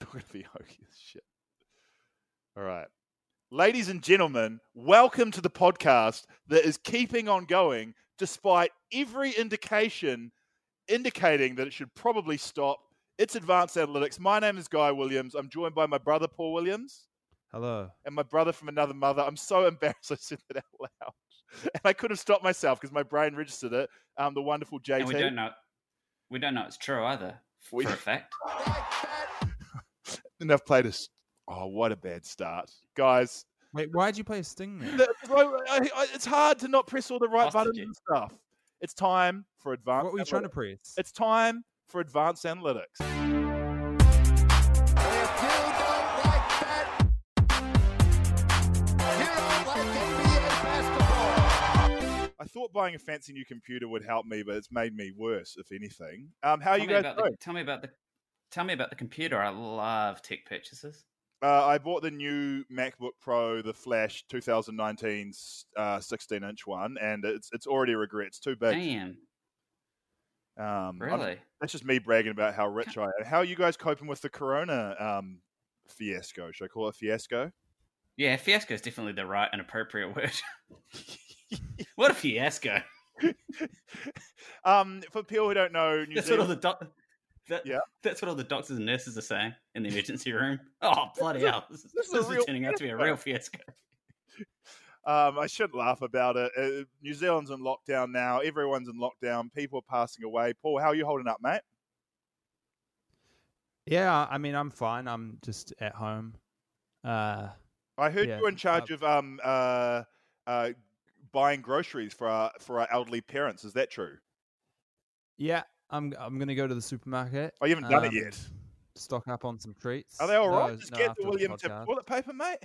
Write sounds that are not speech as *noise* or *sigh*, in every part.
Talking to the Hokie as shit. All right. Ladies and gentlemen, welcome to the podcast that is keeping on going despite every indication indicating that it should probably stop. It's Advanced Analytics. My name is Guy Williams. I'm joined by my brother Paul Williams Hello. and my brother from another mother. I'm so embarrassed *laughs* I said that out loud. And I couldn't stop myself because my brain registered it. Um, the wonderful JT. And we don't know. We don't know it's true either. We- For a fact. *laughs* And I've played a. s- Oh, what a bad start, guys! Wait, why'd you play a sting *laughs* there? The- I- I- it's hard to not press all the right buttons and stuff. It's time for advanced. What were you trying to analytics. press? It's time for advanced analytics. I thought buying a fancy new computer would help me, but it's made me worse, if anything. Um, how are you guys tell me about the. Tell me about the computer. I love tech purchases. Uh, I bought the new MacBook Pro, the Flash 2019 uh, 16 inch one, and it's it's already a regret. It's too big. Damn, Um, I'm- really? that's just me bragging about how rich I am. How are you guys coping with the Corona um, fiasco? Should I call it a fiasco? Yeah, fiasco is definitely the right and appropriate word. *laughs* what a fiasco! *laughs* um, for people who don't know, New That's what all Zealand, the doc- that, Yeah. That's what all the doctors and nurses are saying in the emergency *laughs* room. Oh bloody hell! This is, this is this is real turning out to be a real fiasco. um, I shouldn't laugh about it. Uh, New Zealand's in lockdown now. Everyone's in lockdown. People are passing away. Paul, how are you holding up, mate? Yeah, I mean, I'm fine. I'm just at home. Uh, I heard Yeah, you were in charge uh, of um, uh, uh, buying groceries for our for our elderly parents. Is that true? yeah, I'm I'm gonna go to the supermarket. Oh, you haven't done it um, yet. Stock up on some treats. Are they all No, right? Just no, get the William tip podcast. toilet paper, mate.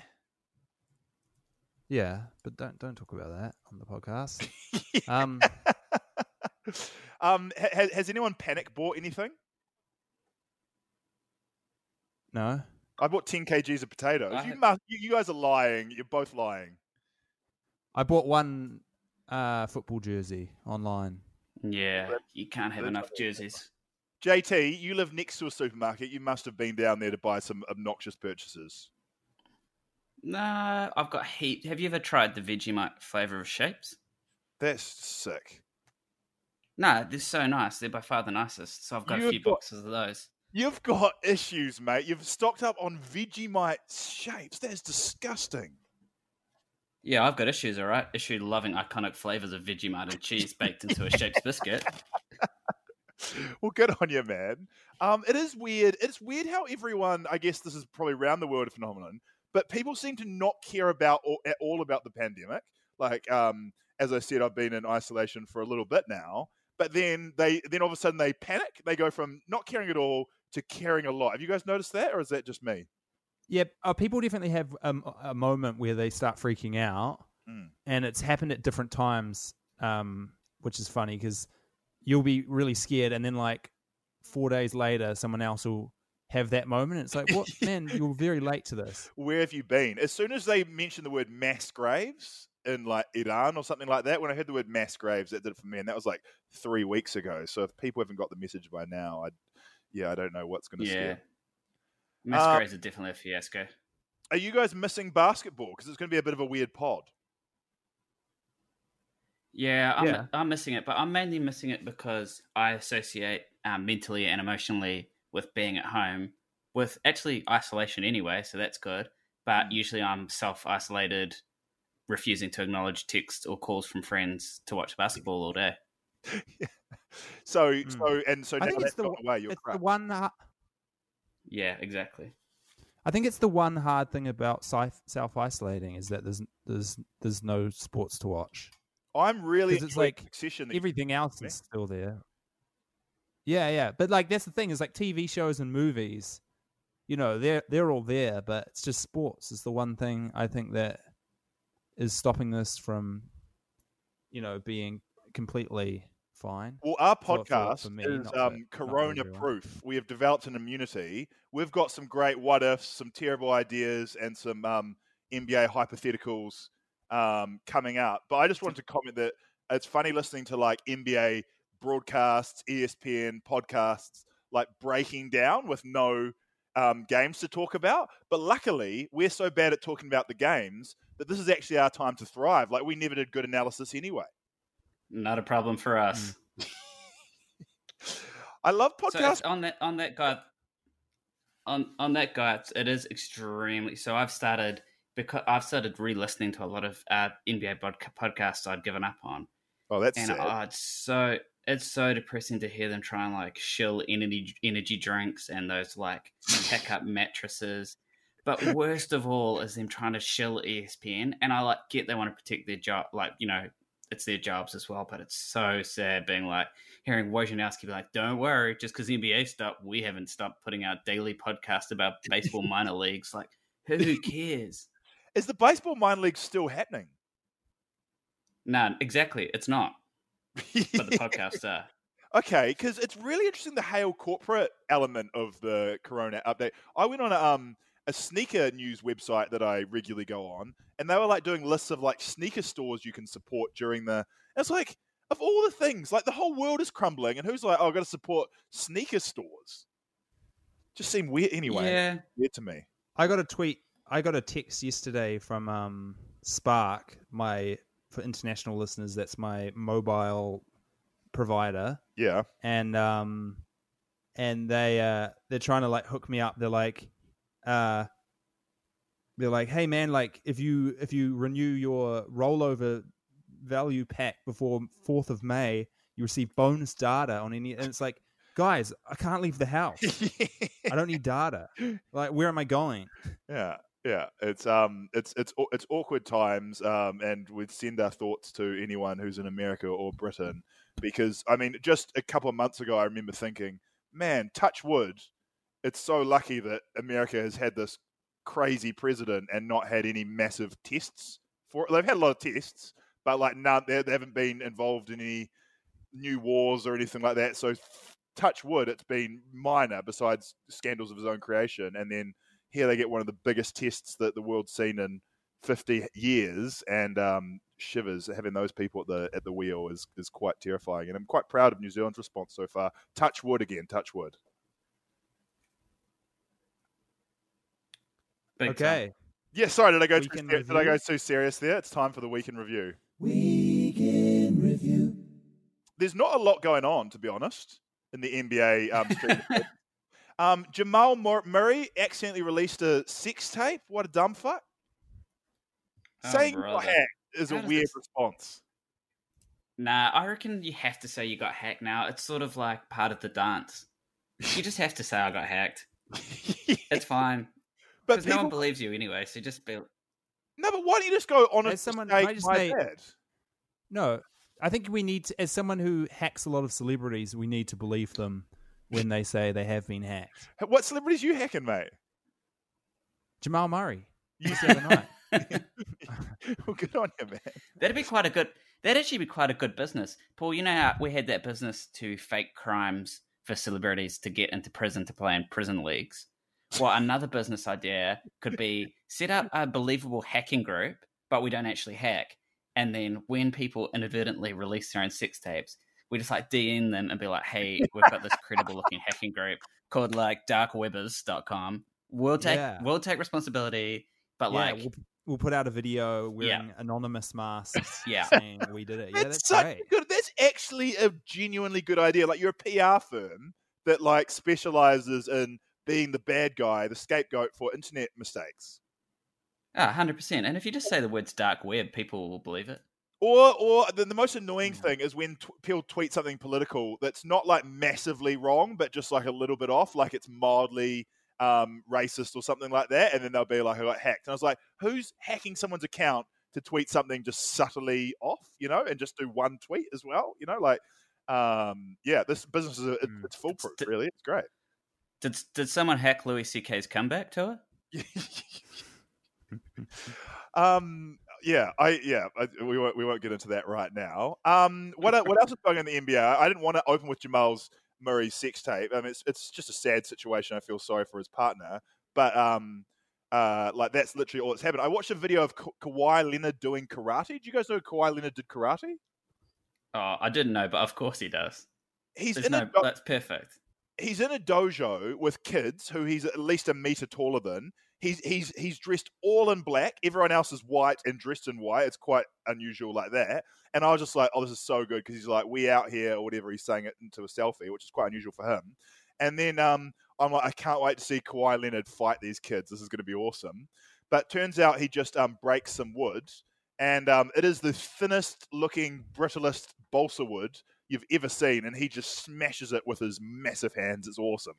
Yeah, but don't don't talk about that on the podcast. *laughs* um, *laughs* um, has, has anyone panic bought anything? no. I bought 10 kgs of potatoes. I You, must, you, you guys are lying. You're both lying. I bought one uh, football jersey online. Yeah, you can't have enough jerseys. JT, you live next to a supermarket. You must have been down there to buy some obnoxious purchases. No, I've got heat. Have you ever tried the Vegemite flavor of shapes? That's sick. No, they're so nice. They're by far the nicest. So I've got You've a few got- boxes of those. You've got issues, mate. You've stocked up on Vegemite shapes. That's disgusting. Yeah, I've got issues, all right. Issue loving iconic flavors of Vegemite and cheese baked into a shapes biscuit. *laughs* well, good on you, man. Um, it is weird. It's weird how everyone, I guess this is probably around the world a phenomenon, but people seem to not care about all, at all about the pandemic. Like, um, as I said, I've been in isolation for a little bit now, but then they, then all of a sudden they panic. They go from not caring at all to caring a lot. Have you guys noticed that, or is that just me? Yeah, uh, people definitely have um, a moment where they start freaking out, Mm. and it's happened at different times, um, which is funny because you'll be really scared, and then like four days later, someone else will have that moment. And it's like, what man, *laughs* you're very late to this. Where have you been? As soon as they mentioned the word mass graves in like Iran or something like that, when I heard the word mass graves, that did it for me, and that was like three weeks ago. So if people haven't got the message by now, I, yeah, I don't know what's going to Yeah. scare. Masquerades are definitely a fiasco. Are you guys missing basketball? Because it's going to be a bit of a weird pod. Yeah, I'm, Yeah. I'm missing it, but I'm mainly missing it because I associate um, mentally and emotionally with being at home with actually isolation anyway, so that's good. But Mm. usually I'm self isolated, refusing to acknowledge text or calls from friends to watch basketball all day. *laughs* So, Hmm. so, and so I now think it's that's the gone away. You're it's the one. ha- Yeah, exactly. I think it's the one hard thing about self isolating is that there's there's there's no sports to watch. I'm really it's like Succession. Everything else is still there. Yeah, yeah. But like that's the thing is like TV shows and movies, you know, they're they're all there, but it's just sports is the one thing I think that is stopping this from, you know, being completely fine. Well, our For- for- podcast for me, is um, corona proof. We have developed an immunity. We've got some great what ifs, some terrible ideas, and some um, NBA hypotheticals um, coming out. But I just wanted to comment that it's funny listening to like NBA broadcasts, ESPN podcasts, like breaking down with no um, games to talk about. But luckily, we're so bad at talking about the games that this is actually our time to thrive. Like we never did good analysis anyway. Not a problem for us. *laughs* I love So podcasts. it's on that on that guy on on that guy, it is extremely. So I've started because I've started re-listening to a lot of uh, NBA pod- podcasts I'd given up on, oh, that's and sad. oh, it's so it's so depressing to hear them try and like shill energy energy drinks and those like pack up mattresses. But worst of all is them trying to shill ESPN, and I like get they want to protect their job, like you know it's their jobs as well. But it's so sad being like hearing Wojnarowski be like, "Don't worry, just because NBA stopped, we haven't stopped putting out daily podcasts about *laughs* baseball minor leagues." Like, who cares? Is the baseball minor league still happening? no, exactly, it's not. But the podcasts *laughs* are. okay, because it's really interesting the hail corporate element of the Corona update. I went on a, um, a sneaker news website that I regularly go on, and they were like doing lists of like sneaker stores you can support during the. It's like of all the things, like the whole world is crumbling, and who's like, oh, I've got to support sneaker stores? Just seemed weird anyway. Yeah, Weird to me. I got a tweet. I got a text yesterday from um, Spark, my for international listeners. That's my mobile provider, Yeah. and um, and they uh, they're trying to like hook me up. They're like, uh, they're like, hey man, like if you if you renew your rollover value pack before fourth of May, you receive bonus data on any. And it's like, guys, I can't leave the house. I don't need data. Like, where am I going? Yeah, yeah. It's um, it's it's it's awkward times. Um, and we'd send our thoughts to anyone who's in America or Britain, because I mean, just a couple of months ago, I remember thinking, man, touch wood. It's so lucky that America has had this crazy president and not had any massive tests for it. They've had a lot of tests, but like none, they, they haven't been involved in any new wars or anything like that. So, touch wood, it's been minor besides scandals of his own creation, and then here they get one of the biggest tests that the world's seen in 50 years and um, shivers having those people at the at the wheel is is quite terrifying and i'm quite proud of new zealand's response so far touch wood again touch wood big time. okay. yeah sorry did i go too, Weekend ser- did i go too serious there it's time for the weekend review Weekend review. there's not a lot going on to be honest in the nba um, *laughs* um, jamal murray accidentally released a sex tape what a dumb fuck Oh, saying you got hacked is How a weird this- response Nah, I reckon you have to say you got hacked now. It's sort of like part of the dance. You just have to say I got hacked. *laughs* It's fine. But Because no one believes you anyway, so just be. No, but why don't you just go on As and someone- say, I just my say- bad? No, I think we need to, as someone who hacks a lot of celebrities, we need to believe them when they say they have been hacked. What celebrities you hacking, mate? Jamal Murray, You just the other night. *laughs* well, good on you, man. That'd be quite a good. That'd actually be quite a good business, Paul. You know how we had that business to fake crimes for celebrities to get into prison to play in prison leagues. Well, another business idea could be set up a believable hacking group, but we don't actually hack. And then when people inadvertently release their own sex tapes, we just like DM them and be like, "Hey, we've got this credible looking hacking group called like darkwebbers.com. We'll take Yeah. we'll take responsibility, but yeah, like we'll, we'll put out a video wearing anonymous masks *laughs* Yeah. saying we did it. Yeah, that's, that's, such great. good. That's actually a genuinely good idea. Like you're a PR firm that like specializes in being the bad guy, the scapegoat for internet mistakes. Ah, hundred percent. And if you just say the words dark web, people will believe it. Or, or the, the most annoying Mm. thing is when t- people tweet something political that's not like massively wrong, but just like a little bit off, like it's mildly um, racist or something like that, and then they'll be like, "I got hacked." And I was like, "Who's hacking someone's account to tweet something just subtly off, you know, and just do one tweet as well, you know, like." Um, yeah, this business is a, it, Mm. it's foolproof. It's- really, it's great. Did did someone hack Louis C.K.'s comeback tour? *laughs* um, yeah, I yeah, I, we won't we won't get into that right now. Um, what what else is going on in the NBA? I didn't want to open with Jamal's Murray sex tape. I mean, it's it's just a sad situation. I feel sorry for his partner, but um, uh, like that's literally all that's happened. I watched a video of Ka- Kawhi Leonard doing karate. Do you guys know Kawhi Leonard did karate? Oh, I didn't know, but of course he does. He's There's in no, a do- that's perfect. He's in a dojo with kids who he's at least a meter taller than. He's he's he's dressed all in black. Everyone else is white and dressed in white. It's quite unusual like that. And I was just like, oh, this is so good because he's like, we out here or whatever. He's saying it into a selfie, which is quite unusual for him. And then um, I'm like, I can't wait to see Kawhi Leonard fight these kids. This is going to be awesome. But turns out he just um, breaks some wood, and um, it is the thinnest looking, brittlest balsa wood you've ever seen, and he just smashes it with his massive hands. It's awesome.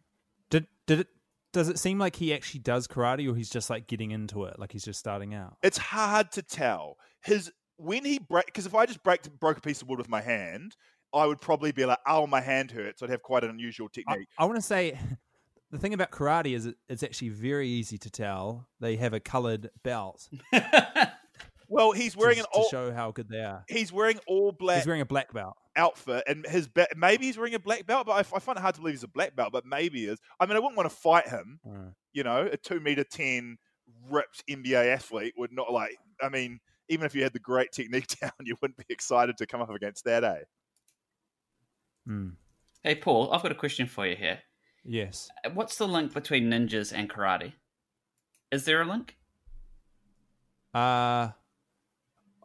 Did did it? Does it seem like he actually does karate, or he's just like getting into it, like he's just starting out? It's hard to tell. His when he break because if I just break broke a piece of wood with my hand, I would probably be like, "Oh, my hand hurts." I'd have quite an unusual I, technique. I want to say *laughs* the thing about karate is it, it's actually very easy to tell. They have a coloured belt *laughs* well, he's to, wearing an to all show how good they are. he's wearing all black He's wearing a black belt. outfit, and his be- maybe he's wearing a black belt, but I, I find it hard to believe he's a black belt. But maybe he is. I mean, I wouldn't want to fight him. Uh, You know, a two meter ten ripped NBA athlete would not like. I mean, even if you had the great technique *laughs* down, you wouldn't be excited to come up against that, eh? mm, hey, Paul, I've got a question for you here. yes. What's the link between ninjas and karate? Is there a link? Uh,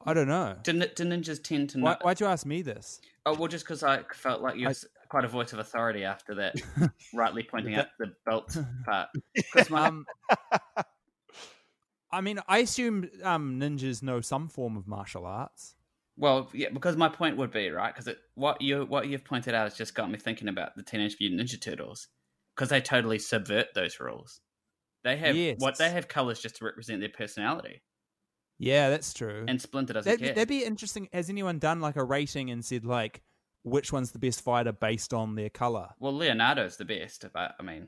I don't know. Do, do ninjas tend to Why, why'd you ask me this? Oh, well, just because I felt like you're I- quite a voice of authority after that, *laughs* rightly pointing out the belt *laughs* part. my- Um, I mean, I assume um, ninjas know some form of martial arts. Well, yeah, because my point would be right because what you what you've pointed out has just got me thinking about the Teenage Mutant Ninja Turtles because they totally subvert those rules. They have what they have colors just to represent their personality, Yeah, that's true. and Splinter doesn't that'd, care. That'd be interesting. Has anyone done like a rating and said like which one's the best fighter based on their color? Well, Leonardo's the best, but I mean,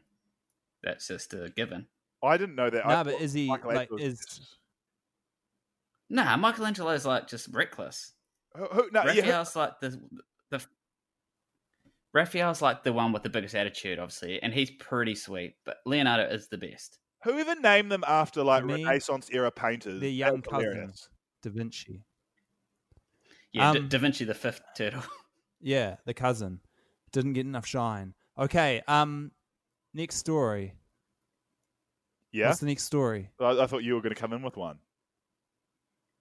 that's just a given. I didn't know that. No, I but is he like is Nah, Michelangelo's like just reckless. Who, who, no, yeah, who- Raphael's like the the Raphael's like the one with the biggest attitude, obviously, and he's pretty sweet. But Leonardo is the best. Whoever named them after like me, Renaissance era painters? The young was cousin. Da Vinci? Yeah, Da- Um, Da Vinci the fifth turtle. *laughs* Yeah, the cousin didn't get enough shine. Okay, um, next story. Yeah, What's the next story? I, I thought you were going to come in with one.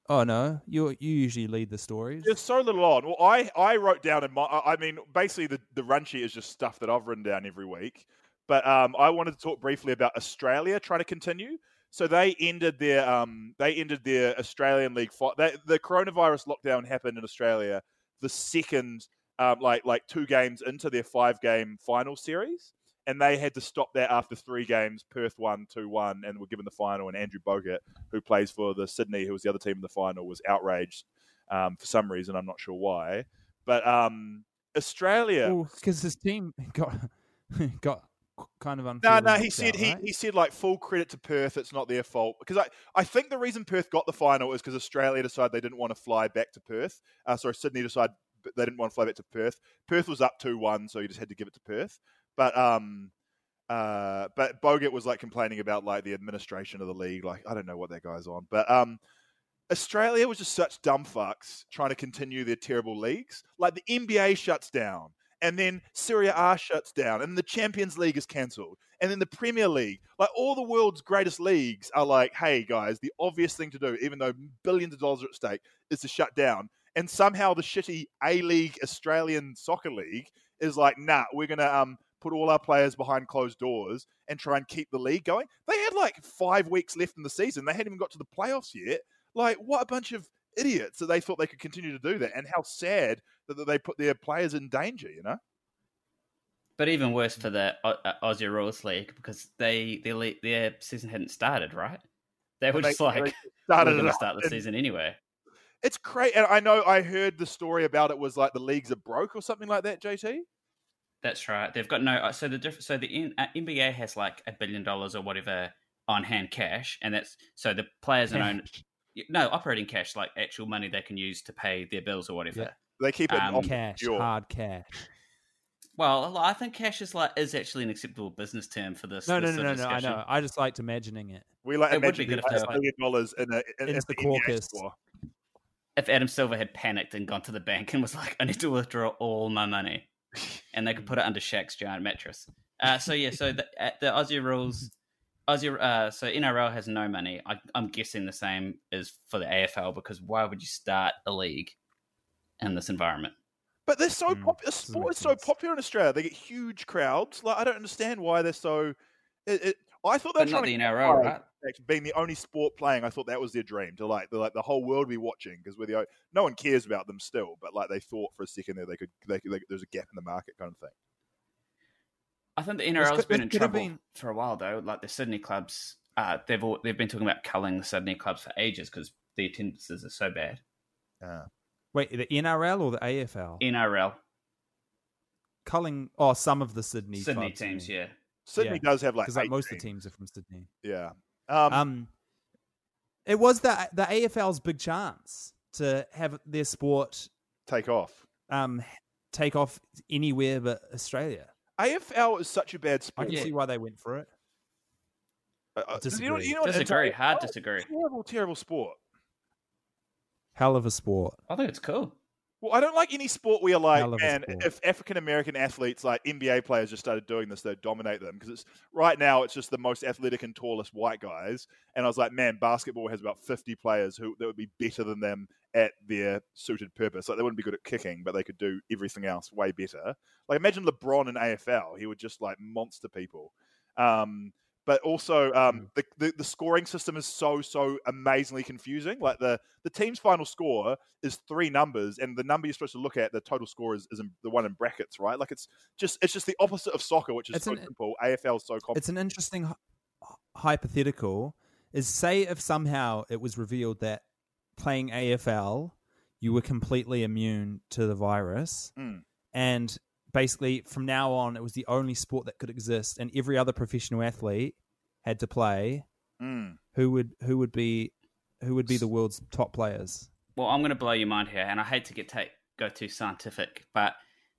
Oh no, you you usually lead the stories. There's so little on. Well, I, I wrote down in my. I I mean, basically the the run sheet is just stuff that I've written down every week. But um, I wanted to talk briefly about Australia trying to continue. So they ended their um, they ended their Australian league fight. They, the coronavirus lockdown happened in Australia the second, um, like like two games into their five game final series, and they had to stop that after three games. Perth won two one, and were given the final. And Andrew Bogut, who plays for the Sydney, who was the other team in the final, was outraged um, for some reason. I'm not sure why, but um, Australia. because his team *laughs* got *laughs* got kind of No, no, he said out, he, right? he said like full credit to Perth. It's not their fault because I, I think the reason Perth got the final is because Australia decided they didn't want to fly back to Perth. Uh, sorry, Sydney decided they didn't want to fly back to Perth. Perth was up two one, so you just had to give it to Perth. But um, uh, but Bogut was like complaining about like the administration of the league. Like I don't know what that guy's on, but um, Australia was just such dumb fucks trying to continue their terrible leagues. Like the NBA shuts down, and then Serie A shuts down, and the Champions League is cancelled, and then the Premier League. Like all the world's greatest leagues are like, hey guys, the obvious thing to do, even though billions of dollars are at stake, is to shut down. And somehow the shitty A League Australian Soccer League is like, nah, we're gonna um put all our players behind closed doors and try and keep the league going. They had like five weeks left in the season. They hadn't even got to the playoffs yet. Like, what a bunch of idiots that they thought they could continue to do that, and how sad that, that they put their players in danger. You know? But even worse for the uh, Aussie Rules League because they their their season hadn't started, right? They were They- just like they started *laughs* going to start the season anyway. It's great, and I know I heard the story about it was like the leagues are broke or something like that. JT. That's right. They've got no. uh, So the diff- so the N- uh, NBA has like a billion dollars or whatever on hand cash, and that's so the players are own. *laughs* No operating cash, like actual money they can use to pay their bills or whatever. Yeah. They keep it Um, on cash, pure. hard cash. Well, I think cash is like is actually an acceptable business term for this. No, no, this no, sort no, no. I discussion. know. I just liked imagining it. We like It would be imagine good if a billion dollars in a in, in the the NBA caucus. store. If Adam Silver had panicked and gone to the bank and was like, "I need to withdraw all my money," and they could *laughs* put it under Shaq's giant mattress. Uh, so yeah, so the, uh, the Aussie rules, Aussie, uh, so NRL has no money. I, I'm guessing the same is for the AFL because why would you start a league in this environment? But they're so Hmm, popular. Sport is so sense. popular in Australia. They get huge crowds. Like I don't understand why they're so. It, it, I thought they're not trying the to NRL, right? being the only sport playing. I thought that was their dream to like the like the whole world be watching because we're the o- no one cares about them still. But like they thought for a second there they could they, could- they, there's a gap in the market kind of thing. I think the NRL's been in trouble been- for a while though. Like the Sydney clubs, uh, they've all, they've been talking about culling the Sydney clubs for ages because the attendances are so bad. Uh, Wait, the NRL or the AFL? NRL, Culling. Oh, some of the Sydney Sydney clubs, teams, yeah. Sydney does have like because like most of the teams. teams are from Sydney. Yeah. Um, Um, it was the the AFL's big chance to have their sport take off. um take off anywhere but Australia. AFL is such a bad sport. I can Yeah. see why they went for it. Uh, uh, Disagree. You know, you know Disagree, it's- hard oh, disagree. Terrible, terrible sport. Hell of a sport. I think it's cool. Well, I don't like any sport where you're like, Hell of a man, if African American athletes, like NBA players, just started doing this, they'd dominate them. Because it's right now, it's just the most athletic and tallest white guys. And I was like, man, basketball has about 50 players who that would be better than them at their suited purpose. Like they wouldn't be good at kicking, but they could do everything else way better. Like imagine LeBron in AFL, he would just like monster people. Um, but also, um, the, the the scoring system is so so amazingly confusing. Like the the team's final score is three numbers, and the number you're supposed to look at, the total score is, is in, the one in brackets, right? Like it's just it's just the opposite of soccer, which is It's so an- simple. AFL is so complicated. It's an interesting hy- hypothetical. Is say if somehow it was revealed that playing AFL you were completely immune to the virus, Mm. and basically from now on it was the only sport that could exist, and every other professional athlete had to play. Mm. Who would who would be who would be the world's top players? Well, I'm going to blow your mind here, and I hate to get take, go too scientific, but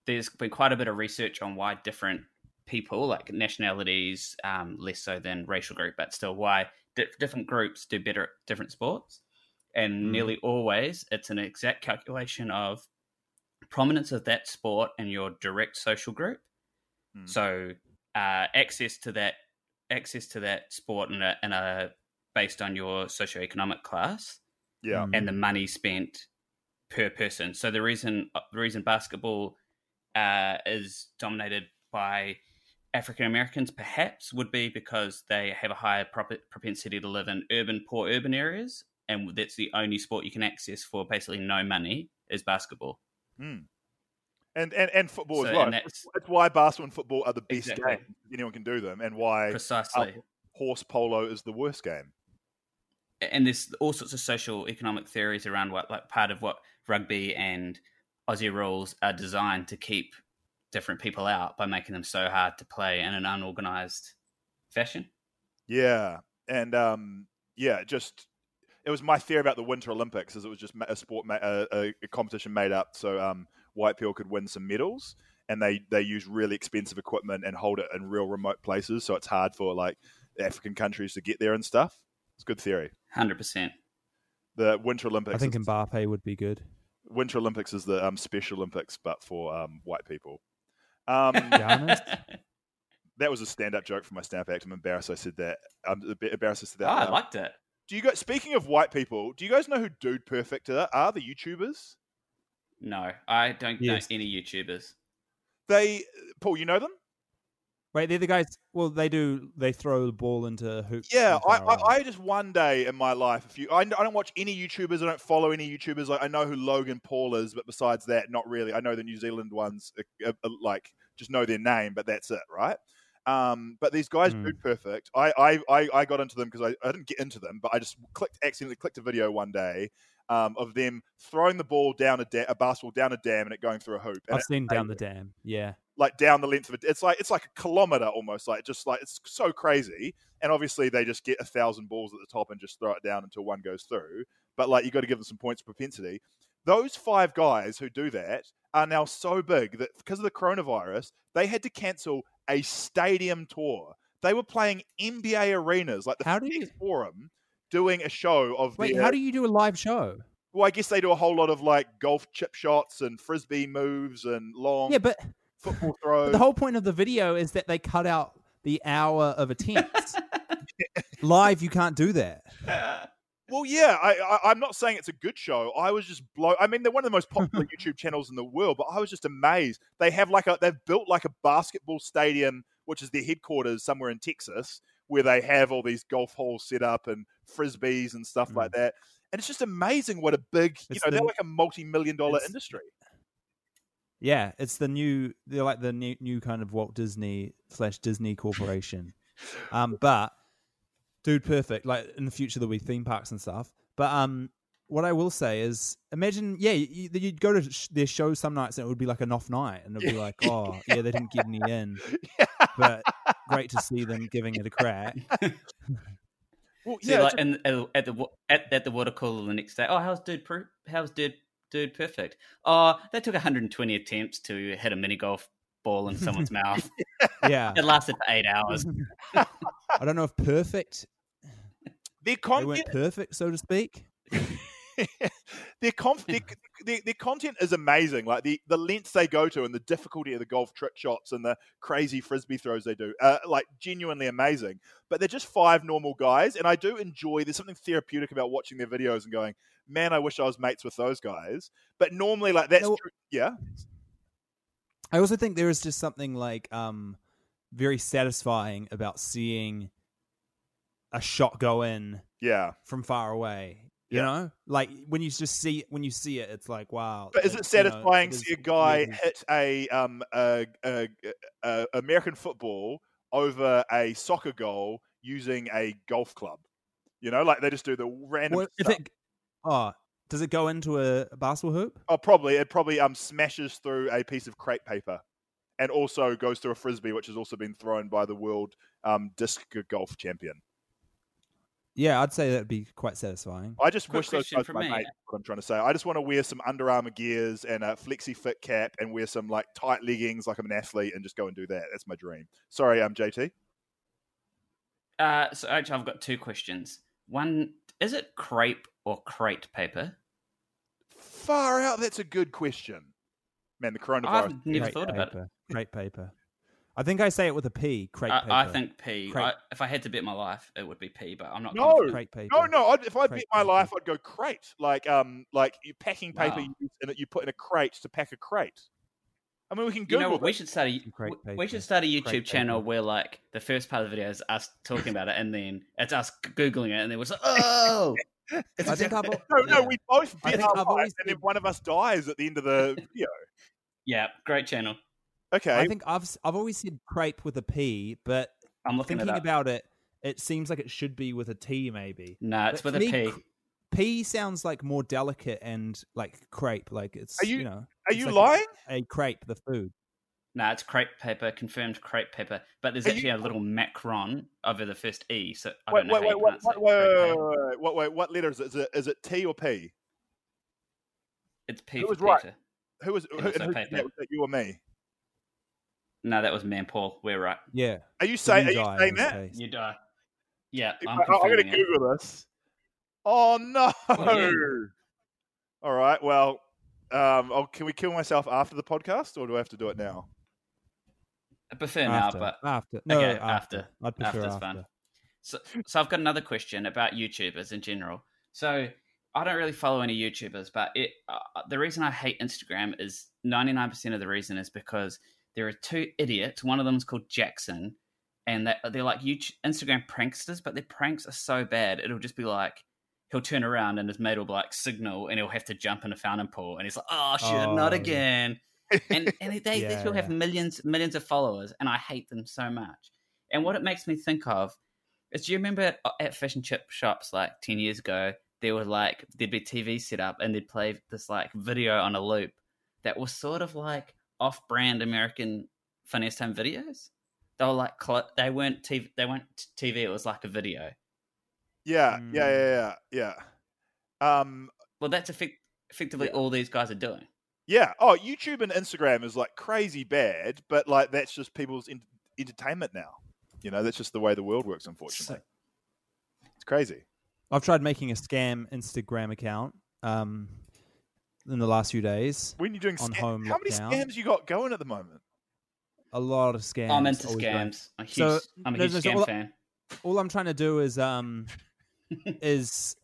there's been quite a bit of research on why different people, like nationalities, um, less so than racial group, but still why di- different groups do better at different sports. And Mm. nearly always, it's an exact calculation of prominence of that sport and your direct social group. Mm. So uh, access to that access to that sport and a, in a based on your socioeconomic class Yeah. Mm. and the money spent per person. So the reason the reason basketball uh, is dominated by African Americans perhaps would be because they have a higher prop- propensity to live in urban poor urban areas, and that's the only sport you can access for basically no money is basketball. Mm. And, and and football So, as well. that's- That's why basketball and football are the best Exactly. games. Anyone can do them, and why Precisely. horse polo is the worst game. and there's all sorts of social economic theories around what like part of what rugby and Aussie rules are designed to keep different people out by making them so hard to play in an unorganized fashion. Yeah, and um, yeah, just it was my theory about the Winter Olympics, is it was just a sport, ma- a, a, a competition made up so um, white people could win some medals, and they they use really expensive equipment and hold it in real remote places, so it's hard for like African countries to get there and stuff. It's a good theory. Hundred percent. The Winter Olympics. I think is, Mbappe would be good. Winter Olympics is the um, Special Olympics, but for um, white people. *laughs* Um, Giannis? *laughs* that was a stand-up joke for my stand-up act. I'm embarrassed I said that. I'm embarrassed I said that. Oh, out I liked it. Do you guys? Speaking of white people, do you guys know who Dude Perfect are? Are the YouTubers? No, I don't Yes. know any YouTubers. They, Paul, you know them? Wait, they're the guys. Well, they do. They throw the ball into hoops. Yeah, I, I. I just one day in my life, if you, I, I don't watch any YouTubers. I don't follow any YouTubers. Like I know who Logan Paul is, but besides that, not really. I know the New Zealand ones, uh, uh, like just know their name, but that's it, right? Um, but these guys. Dude Perfect, I, I, I, I got into them because I, I didn't get into them, but I just clicked accidentally clicked a video one day, um, of them throwing the ball down a, da- a basketball down a dam and it going through a hoop. I've seen down the dam. Yeah. like down the length of it. It's like it's like a kilometer almost. Like just like it's so crazy. And obviously they just get a thousand balls at the top and just throw it down until one goes through. But like you got to give them some points propensity. Those five guys who do that are now so big that because of the coronavirus, they had to cancel a stadium tour. They were playing NBA arenas, like the How do you- Forum, doing a show of Wait, their- how do you do a live show? well, I guess they do a whole lot of like golf chip shots and frisbee moves and long Yeah, but football *laughs* but throws. the whole point of the video is that they cut out the hour of *laughs* attempts. live, you can't do that. *laughs* Well, yeah, I, I, I'm not saying it's a good show. I was just blow. I mean, they're one of the most *laughs* popular YouTube channels in the world, but I was just amazed. They have like a, they've built like a basketball stadium, which is their headquarters somewhere in Texas, where they have all these golf holes set up and frisbees and stuff like that. And it's just amazing what a big, you It's know, the- they're like a multi-million dollar industry. Yeah, it's the new. They're like the new, new kind of Walt Disney slash Disney Corporation. Um, but dude, perfect. Like in the future, there'll be theme parks and stuff. But um, what I will say is, imagine, yeah, you, you'd go to sh- their show some nights and it would be like an off night, and it'd be like, *laughs* oh, yeah, they didn't get any in, *laughs* but great to see them giving it a crack. *laughs* Well, See, yeah, like it's- in, at, at the at, at the water cooler the next day. Oh, how's dude? Pro- how's dude? Dude, perfect. Oh, they took 120 attempts to hit a mini golf ball in someone's mouth. Yeah, It lasted for eight hours. I don't know if perfect. Their They weren't perfect, so to speak. *laughs* their, conf- their, *laughs* their, their content is amazing. Like the, the lengths they go to and the difficulty of the golf trick shots and the crazy frisbee throws they do, uh, like genuinely amazing. But they're just five normal guys, and I do enjoy. There's something therapeutic about watching their videos and going, "Man, I wish I was mates with those guys." But normally, like that's No. true. yeah, I also think there is just something like um very satisfying about seeing a shot go in yeah. from far away. You Yeah. know, like when you just see when you see it, it's like wow. But is it know, satisfying to see a guy hit a um a, a, a American football over a soccer goal using a golf club? You know, like they just do the random. Well, stuff. it, oh, does it go into a, a basketball hoop? Oh, probably it probably um smashes through a piece of crepe paper, and also goes through a frisbee, which has also been thrown by the world um disc golf champion. Yeah, I'd say that'd be quite satisfying. I just Quick wish those guys for were my me. mates, What I'm trying to say, I just want to wear some Under Armour gears and a flexi fit cap, and wear some like tight leggings, like I'm an athlete, and just go and do that. That's my dream. Sorry, I'm JT. Uh, so actually, I've got two questions. One, is it crepe or crate paper? Far out. That's a good question. Man, the coronavirus. I've never Crepe thought about it. paper. Crepe paper. I think I say it with a P. Crepe paper. I, I think P. Crepe. I, if I had to bet my life, it would be P, but I'm not. No. confident. crepe paper. No, no. I'd, if I bet my paper. life, I'd go crate. Like, um, like you packing paper Wow. you, use in it, you put in a crate to pack a crate. I mean, we can You Google know what? We should start a Crepe we- we should start a YouTube Crepe channel paper. where like the first part of the video is us talking about it, and then it's us googling it, and then we're like, *laughs* oh, it's I think I've, *laughs* No, no, Yeah. we both I bet our I've life, always and then one of us dies at the end of the *laughs* video. yeah, great channel. Okay. I think I've s- I've always said crepe with a P, but I'm looking thinking it about it, it seems like it should be with a T, maybe. no, it's But with a for P. P sounds like more delicate and like crepe, like it's Are you- you, know. Are you like lying? A, a crepe, the food. No, it's crepe paper, confirmed crepe paper. But there's Are you- actually a little macron over the first E, so I Wait, don't know wait, how wait, you wait, pronounce wait, it. wait, wait, wait, wait, wait, What letter is it? Is it, is it T or P? It's P Who for was right? Who was who, also and who, paper. yeah, was that you or me? No, that was man Paul. We're right. Yeah. Are you the saying? Are new you saying that? case. You die. Yeah, I, I'm I'm going to confirming it. Google this. Oh no! Well, *laughs* yeah. All right. Well, um, oh, can we kill myself after the podcast, or do I have to do it now? I prefer now, but after. No, Okay, after. after. I'd prefer After's after. fun. So, so I've got another question about YouTubers in general. So I don't really follow any YouTubers, but it uh, the reason I hate Instagram is ninety nine percent of the reason is because there are two idiots. One of them is called Jackson, and that they're like YouTube, Instagram pranksters, but their pranks are so bad. It'll just be like he'll turn around and his mate will be like signal, and he'll have to jump in a fountain pool, and he's like, "Oh shit, Oh, not yeah. again." *laughs* and and they, Yeah, they still have yeah. millions millions of followers, and I hate them so much. And what it makes me think of is, do you remember at, at fish and chip shops like ten years ago? there were like there'd be TV set up and they'd play this like video on a loop that was sort of like off-brand American funniest home videos. They were like cl- they weren't TV. They weren't TV. It was like a video. Yeah, Mm. yeah, yeah, yeah, yeah. Um, Well, that's effect- effectively Yeah. all these guys are doing. yeah. Oh, YouTube and Instagram is like crazy bad, but like that's just people's en- entertainment now. You know, that's just the way the world works. Unfortunately, it's crazy. I've tried making a scam Instagram account um, in the last few days. When you're doing On scam- home how many scams you got going at the moment? A lot of scams. I'm into scams. I'm a huge, So, I'm a there's- huge there's scam all- fan. All I'm trying to do is um *laughs* is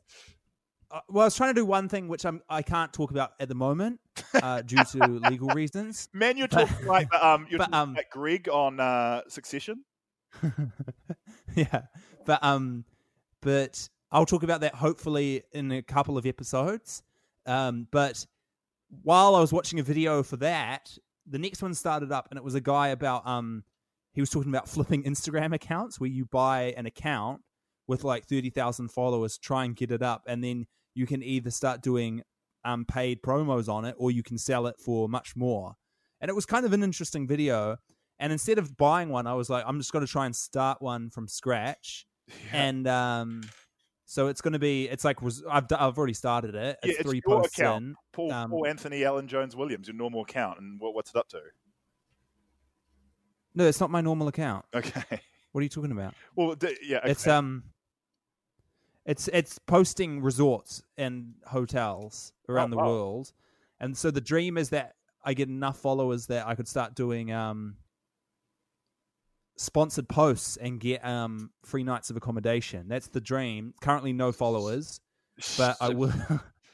uh, well, I was trying to do one thing which I'm I can't talk about at the moment uh, due to *laughs* legal reasons. Man, you're But- talking like um, you're *laughs* but, talking um, like Greg on uh, Succession. yeah, but um, but I'll talk about that hopefully in a couple of episodes. Um, but while I was watching a video for that, the next one started up, and it was a guy about um, he was talking about *laughs* flipping Instagram accounts where you buy an account with like thirty thousand followers, try and get it up, and then you can either start doing um paid promos on it, or you can sell it for much more. And it was kind of an interesting video. And instead of buying one, I was like, I'm just going to try and start one from scratch. *laughs* And um, so it's going to be, it's like, I've, I've already started it. Yeah, It's it's three your posts account. in. Paul, um, Paul Anthony Allen Jones Williams, your normal account, and what, what's it up to? No, it's not my normal account. Okay. *laughs* What are you talking about? Well, d- yeah. Okay. It's um, it's it's posting resorts and hotels around Oh, the wow. world, and so the dream is that I get enough followers that I could start doing um sponsored posts and get um free nights of accommodation. That's the dream. Currently, no followers, but I will.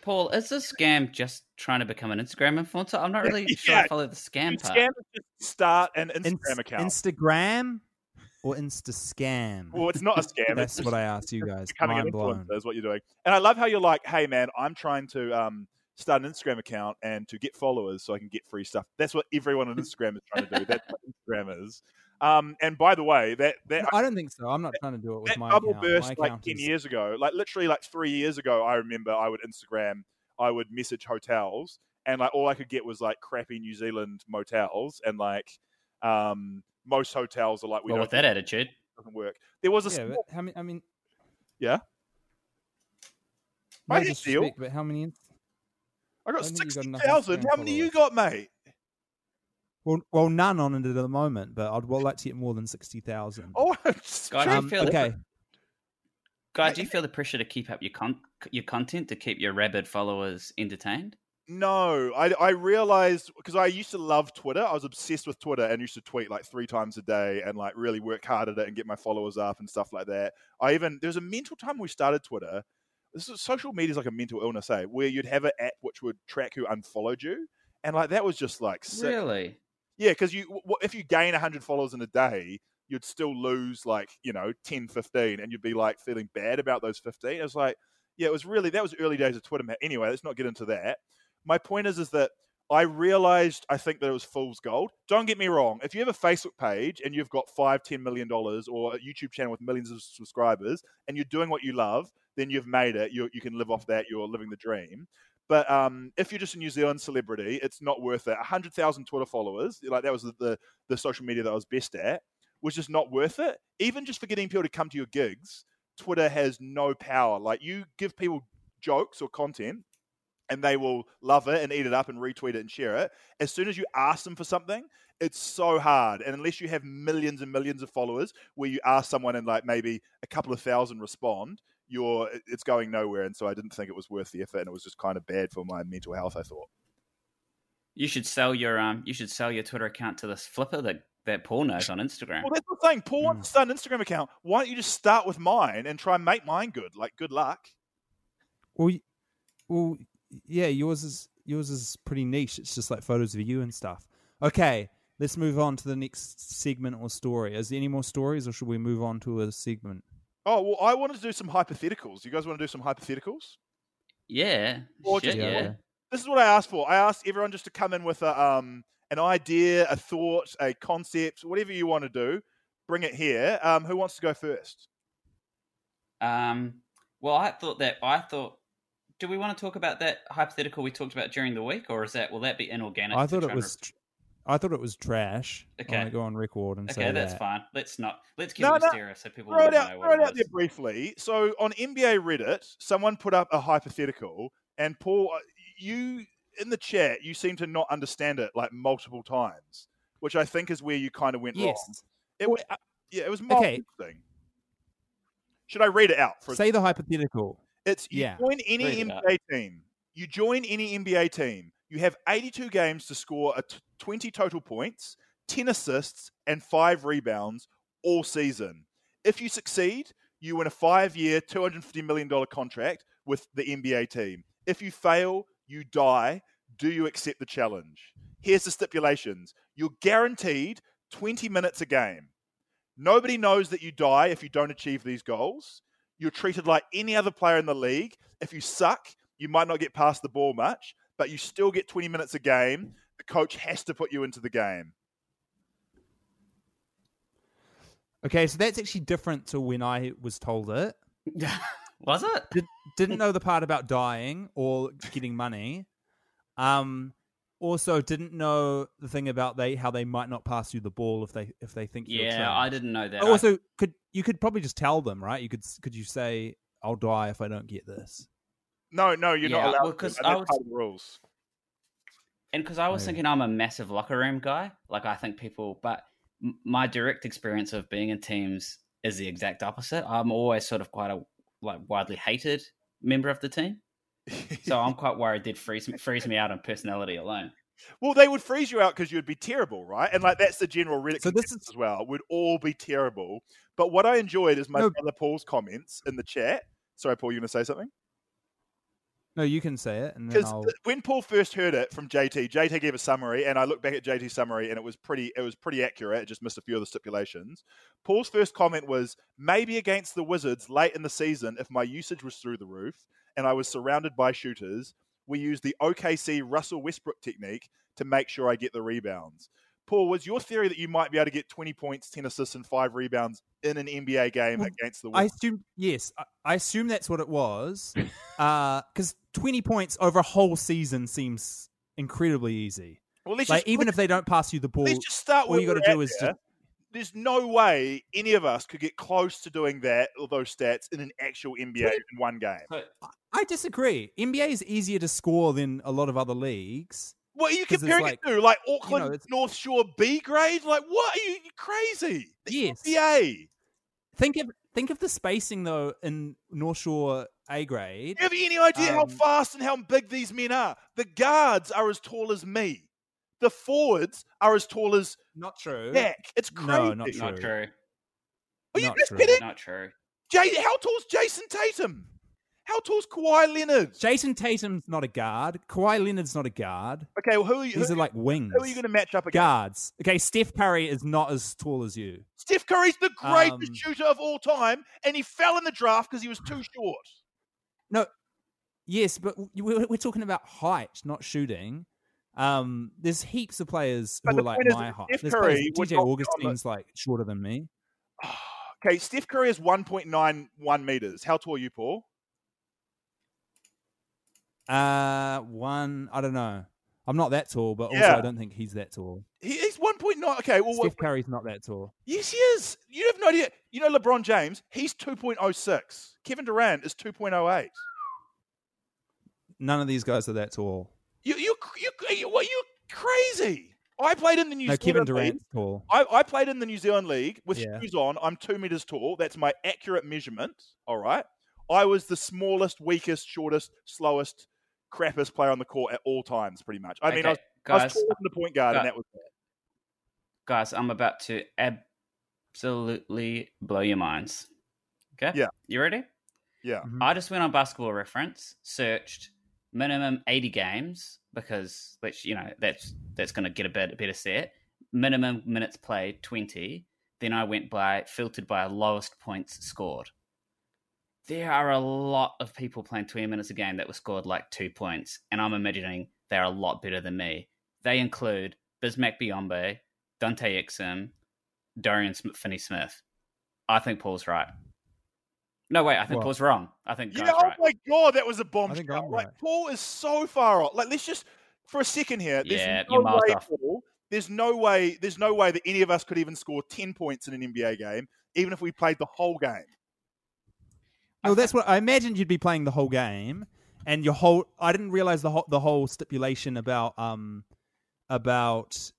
Paul, is this scam just trying to become an Instagram influencer? I'm not really *laughs* sure I follow the scam You part. scam start an Instagram Inst- account. Instagram or Insta scam. well, it's not a scam. That's what I asked you guys. becoming Mind an blown. influencer is what you're doing. And I love how you're like, hey man, I'm trying to um, start an Instagram account and to get followers so I can get free stuff. That's what everyone on Instagram is trying to do. That's what Instagram is. Um, and by the way, that that No, I don't think so. I'm not trying to do it with that my bubble account. burst My like account 10 is- years ago like literally like three years ago i remember i would instagram i would message hotels and like all i could get was like crappy new zealand motels and like um most hotels are like we well, don't with that attitude, doesn't work there was a Yeah, small, how many? I mean, Yeah? No I did deal. but how many? i got I think you got enough 60000 how many you got mate Well, well, none on it at the moment, but I'd well like to get more than sixty thousand. oh *laughs* Guys, do you um, feel okay. guy, do you feel the pressure to keep up your con- your content to keep your rabid followers entertained? No, I, I realized because I used to love Twitter. I was obsessed with Twitter and used to tweet like three times a day and like really work hard at it and get my followers up and stuff like that. I even there was a mental time we started Twitter. This is social media is like a mental illness, eh? Where you'd have an app which would track who unfollowed you, and like that was just like sick. Really? Yeah, because you if you gain 100 followers in a day, you'd still lose like, you know, 10, 15, and you'd be like feeling bad about those 15. It was like, yeah, it was really, that was early days of Twitter. Anyway, let's not get into that. My point is, is that I realized I think that it was fool's gold. Don't get me wrong. If you have a Facebook page and you've got five, ten million dollars or a YouTube channel with millions of subscribers and you're doing what you love, then you've made it. You, you can live off that. You're living the dream. But um, if you're just a New Zealand celebrity, it's not worth it. 100,000 Twitter followers, like that was the, the, the social media that I was best at, was just not worth it. Even just for getting people to come to your gigs, Twitter has no power. Like you give people jokes or content, and they will love it and eat it up and retweet it and share it. As soon as you ask them for something, it's so hard. And unless you have millions and millions of followers, where you ask someone and like maybe a couple of thousand respond, you're it's going nowhere. And so I didn't think it was worth the effort, and it was just kind of bad for my mental health. I thought. You should sell your um. You should sell your Twitter account to this flipper that that Paul knows on Instagram. Well, that's the thing. Paul wants to start an Instagram account. Why don't you just start with mine and try and make mine good? Like, good luck. Well, well, yeah, yours is yours is pretty niche. It's just like photos of you and stuff. Okay, let's move on to the next segment or story. Is there any more stories, or should we move on to a segment? Oh well, I wanted to do some hypotheticals. You guys want to do some hypotheticals? Yeah. Or Shit, just- yeah. This is what I asked for. I asked everyone just to come in with a um an idea, a thought, a concept, whatever you want to do. Bring it here. Um, who wants to go first? Um. Well, I thought that I thought do we want to talk about that hypothetical we talked about during the week, or is that will that be inorganic? I thought it was. tr- I thought it was trash. Okay. I want to go on record and say Okay, that's that. fine. Let's not. Let's keep No, it no. mysterious so people throw it out, know throw it out there briefly. So on NBA Reddit, someone put up a hypothetical, and Paul, uh, you in the chat, you seem to not understand it like multiple times, which I think is where you kind of went wrong. Yes. It was, yeah, it was more Okay. interesting. Should I read it out? For a Say the hypothetical. It's you Yeah. join any out. NBA team. You join any NBA team. You have 82 games to score a t- 20 total points, 10 assists, and five rebounds all season. If you succeed, you win a five-year, 250 million dollar contract with the NBA team. If you fail, you die. Do you accept the challenge? Here's the stipulations. You're guaranteed 20 minutes a game. Nobody knows that you die if you don't achieve these goals. You're treated like any other player in the league. If you suck, you might not get past the ball much, but you still get 20 minutes a game. The coach has to put you into the game. Okay, so that's actually different to when I was told it. *laughs* was it? Did, didn't know the part about dying or getting money. Um, also didn't know the thing about they how they might not pass you the ball if they if they think you're Yeah. I didn't know that. I- Also, could you could probably just tell them, right? You could could you say, "I'll die if I don't get this." No, no, you're Yeah, not allowed well, to. 'cause and I that's was- part of the rules. And because I was Oh, yeah. thinking I'm a massive locker room guy, like I think people, but my direct experience of being in teams is the exact opposite. I'm always sort of quite a like widely hated member of the team, so I'm *laughs* quite worried they'd freeze me, freeze me out on personality alone. well, they would freeze you out because you'd be terrible, right? And like that's the general Reddit So this is- as well. We'd all be terrible. But what I enjoyed is my No. brother Paul's comments in the chat. Sorry, Paul, you going to say something? No, you can say it, Because when Paul first heard it from JT, JT gave a summary, and I looked back at JT's summary, and it was pretty. It was pretty accurate. It just missed a few of the stipulations. Paul's first comment was maybe against the Wizards late in the season, if my usage was through the roof and I was surrounded by shooters, we use the OKC Russell Westbrook technique to make sure I get the rebounds. Paul, was your theory that you might be able to get 20 points, 10 assists, and five rebounds in an NBA game Well, against the I assume yes. I, I assume that's what it was, *laughs* uh, because twenty points over a whole season seems incredibly easy. well, let's Like just, even if they don't pass you the ball, let's just start all you gotta do is there. just- There's no way any of us could get close to doing that or those stats in an actual NBA in one game. I disagree. NBA is easier to score than a lot of other leagues. What are you comparing like, it to? Like Auckland it's- North Shore B grade? Like what? Are you, you crazy? The Yes. NBA. Think of think of the spacing though in North Shore A grade. Do you have any idea how Um, fast and how big these men are? The guards are as tall as me. The forwards are as tall as Not true. Dak. It's crazy. No, not Not True. true. Are you Not just true. kidding? Not true. Jay, how tall's Jayson Tatum? How tall's Kawhi Leonard? Jayson Tatum's not a guard. Kawhi Leonard's not a guard. Okay, well, who are you? These who, are like wings. who are you going to match up against? guards? Okay, Steph Curry is not as tall as you. Steph Curry's the greatest Um, shooter of all time, and he fell in the draft because he was too short. No, yes, but we're, we're talking about height, not shooting. Um, there's heaps of players But who are like my height. Steph There's Curry players, DJ not be on the- Augustin's like shorter than me. *sighs* Okay, Steph Curry is 1.91 meters. How tall are you, Paul? Uh, one, I don't know. I'm not that tall, but also Yeah. I don't think he's that tall. He, he's 1.9. Okay, well, Steph Curry's not that tall. yes, he is. You have no idea. You know LeBron James, he's 2.06. Kevin Durant is 2.08. None of these guys are that tall. You, you, you, you, what, you crazy. I played in the New no, Zealand Kevin League. Durant's tall. I, I played in the New Zealand League with Yeah. shoes on. I'm two meters tall. That's my accurate measurement. All right. I was the smallest, weakest, shortest, slowest, crappest player on the court at all times, pretty much. I mean, I was, Okay, I was guys, taller the point guard, gu- and that was it. guys, I'm about to absolutely blow your minds. Okay. Yeah. You ready? Yeah. Mhm. I just went on Basketball Reference, searched minimum 80 games because which you know that's that's going to get a bit better set. Minimum minutes played 20. Then I went by filtered by lowest points scored. There are a lot of people playing 20 minutes a game that were scored like two points, and I'm imagining they're a lot better than me. They include Bismack Biyombo, Dante Exum, Dorian Finney Smith. I think Paul's right. No, wait, I think What? Paul's wrong. I think Yeah, Guy's oh right. my god, that was a think. I'm Like right. Paul is so far off. Like let's just for a second here. There's Yeah, no you're miles way, off. Paul. There's no way. There's no way that any of us could even score ten points in an NBA game, even if we played the whole game. No, that's what I imagined you'd be playing the whole game, and your whole. I didn't realize the whole the whole stipulation about um about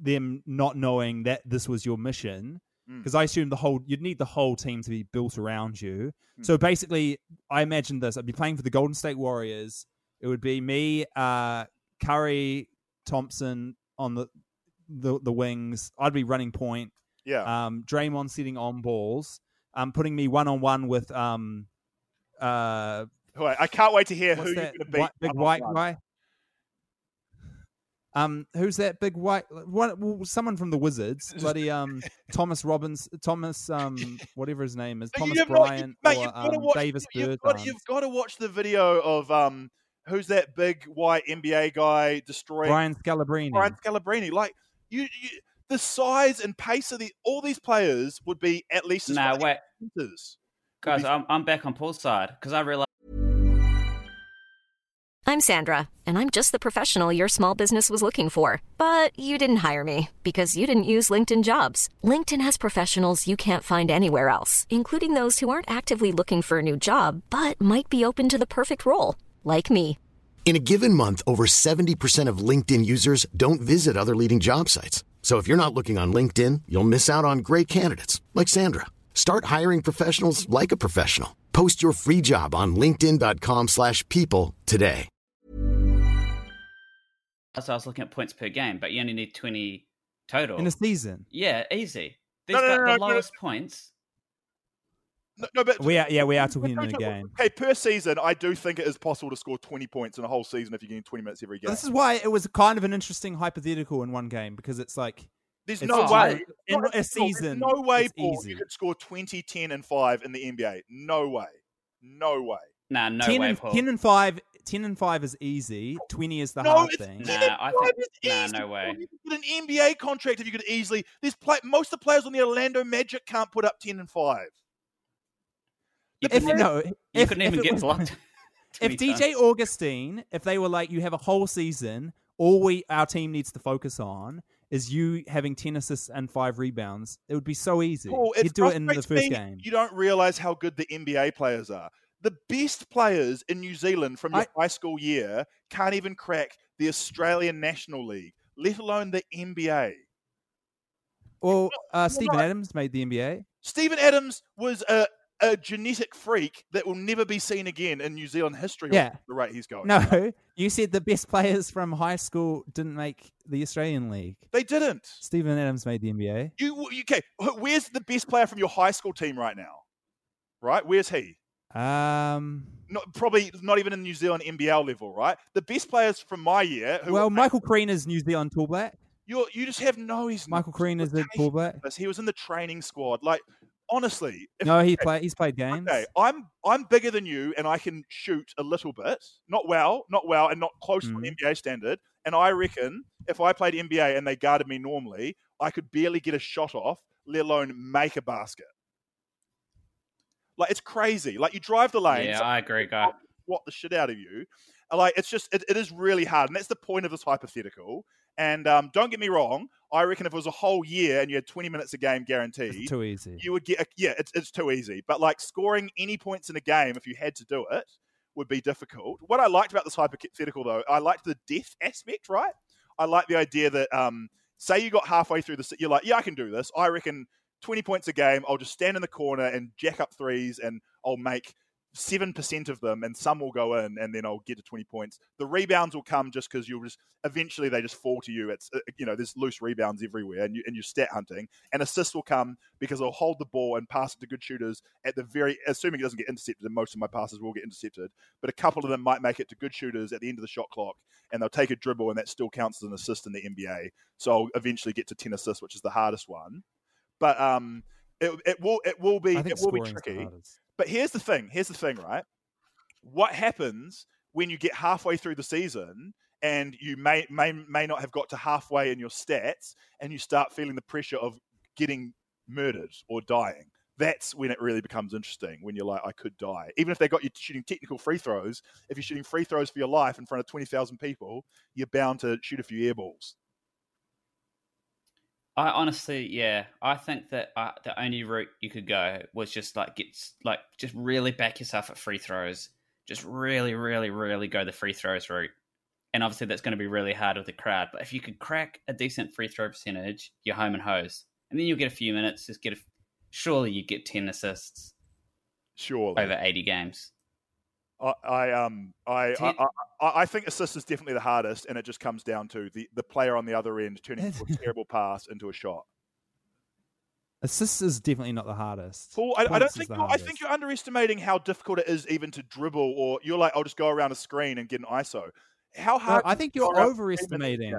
them not knowing that this was your mission Mm. because I assumed the whole you'd need the whole team to be built around you. Mm. So basically, I imagined this: I'd be playing for the Golden State Warriors. It would be me, uh, Curry, Thompson on the the the wings. I'd be running point Yeah. um, Draymond sitting on balls, um, putting me one on one with um, uh, I can't wait to hear who you're that going to beat. big white guy? Um, who's that big white? What? well, Someone from the Wizards, *laughs* bloody um, Thomas Robbins, Thomas um, whatever his name is, *laughs* Thomas you have not- you- Bryant mate, or you've um, watch, Davis you've, got, you've got to watch the video of um, who's that big white NBA guy destroying Brian Scalabrine. Brian Scalabrine. Like you, you, the size and pace of the all these players would be at least as Nah, fast wait, as centers. guys, be- I'm, I'm back on Paul's side because I realized I'm Sandra, and I'm just the professional your small business was looking for. But you didn't hire me because you didn't use LinkedIn jobs. LinkedIn has professionals you can't find anywhere else, including those who aren't actively looking for a new job but might be open to the perfect role, like me. In a given month, over 70% of LinkedIn users don't visit other leading job sites. So if you're not looking on LinkedIn, you'll miss out on great candidates like Sandra. Start hiring professionals like a professional. Post your free job on linkedin.com/people slash people today. I was looking at points per game, but you only need 20 total. in a season. yeah, easy. These No, no, got no, the no, no. lowest points. No, no, but We are, yeah, we are talking in No, a game. Okay, per season, I do think it is possible to score 20 points in a whole season if you're getting 20 minutes every game. This is why it was kind of an interesting hypothetical in one game because it's like There's it's no way. in a at. There's season, No way, Paul, easy. you could score 20, 10, and 5 in the NBA. No way. No way. Nah, no 10, way, and, Paul. 10 and 5 10 and 5 is easy 20 is the no, hard thing Nah, I think- nah, no way. You could get an NBA contract if you could easily. There's play, most of the players on the Orlando Magic can't put up 10 and 5. You if couldn't no you if, couldn't if even get was- blocked. *laughs* if 20 times. DJ Augustin if they were like you have a whole season all we our team needs to focus on is you having 10 assists and 5 rebounds it would be so easy Paul, You'd do it in the frustrates first game You don't realize how good the NBA players are. The best players in New Zealand from your I- high school year can't even crack the Australian National League, let alone the NBA. well uh, Steven not- Adams made the NBA Steven Adams was a, a genetic freak that will never be seen again in New Zealand history. Yeah. the rate he's going. no *laughs* you said the best players from high school didn't make the Australian league they didn't. Steven Adams made the NBA You you- okay? wh- Where's the best player from your high school team right now? Right, where's he? um Not probably not even in New Zealand NBL level, right? The best players from my year. Who well Michael Crean is New Zealand tall black you you just have no. He's Michael Crean is a tall black He was in the training squad. Like honestly, if, no he play he's played games okay, I'm I'm bigger than you, and I can shoot a little bit, not well, not well, and not close to Mm. an NBA standard. And I reckon if I played NBA and they guarded me normally, I could barely get a shot off, let alone make a basket. Like it's crazy. Like you drive the lane, Yeah, so- I agree, guy. *laughs* what the shit out of you. Like it's just it, it is really hard, and that's the point of this hypothetical. And um, don't get me wrong, I reckon if it was a whole year and you had 20 minutes a game guaranteed, it's too easy you would get a, yeah, it's it's too easy. But like scoring any points in a game if you had to do it would be difficult. What I liked about this hypothetical though, I liked the death aspect, right? I like the idea that um, say you got halfway through the, you're like, yeah, I can do this. I reckon 20 points a game. I'll just stand in the corner and jack up threes, and I'll make seven percent of them, and some will go in, and then I'll get to 20 points. The rebounds will come just because you'll just eventually they just fall to you. It's uh, you know there's loose rebounds everywhere, and you and you're stat hunting, and assists will come because I'll hold the ball and pass it to good shooters at the very assuming it doesn't get intercepted. And most of my passes will get intercepted, but a couple of them might make it to good shooters at the end of the shot clock, and they'll take a dribble, and that still counts as an assist in the NBA. So I'll eventually get to 10 assists, which is the hardest one. But um, it, it will it will be it will be tricky. But here's the thing. Here's the thing, right? What happens when you get halfway through the season and you may may may not have got to halfway in your stats and you start feeling the pressure of getting murdered or dying? that's when it really becomes interesting. When you're like, I could die, even if they got you shooting technical free throws. If you're shooting free throws for your life in front of twenty thousand people, you're bound to shoot a few air balls. I honestly, yeah, I think that uh, the only route you could go was just like get like just really back yourself at free throws. Just really, really, really go the free throws route. And obviously, that's going to be really hard with the crowd. But if you could crack a decent free throw percentage, you're home and hose, and then you'll get a few minutes. Just get a, surely you get ten assists Surely, over eighty games. I, I um I, Ten- I, I I think assist is definitely the hardest, and it just comes down to the, the player on the other end turning *laughs* a terrible pass into a shot. Assists is definitely not the hardest. Paul, I, I don't think you're, I think you're underestimating how difficult it is even to dribble, or you're like, I'll just go around a screen and get an ISO. How No, hard? I think is it to you're overestimating.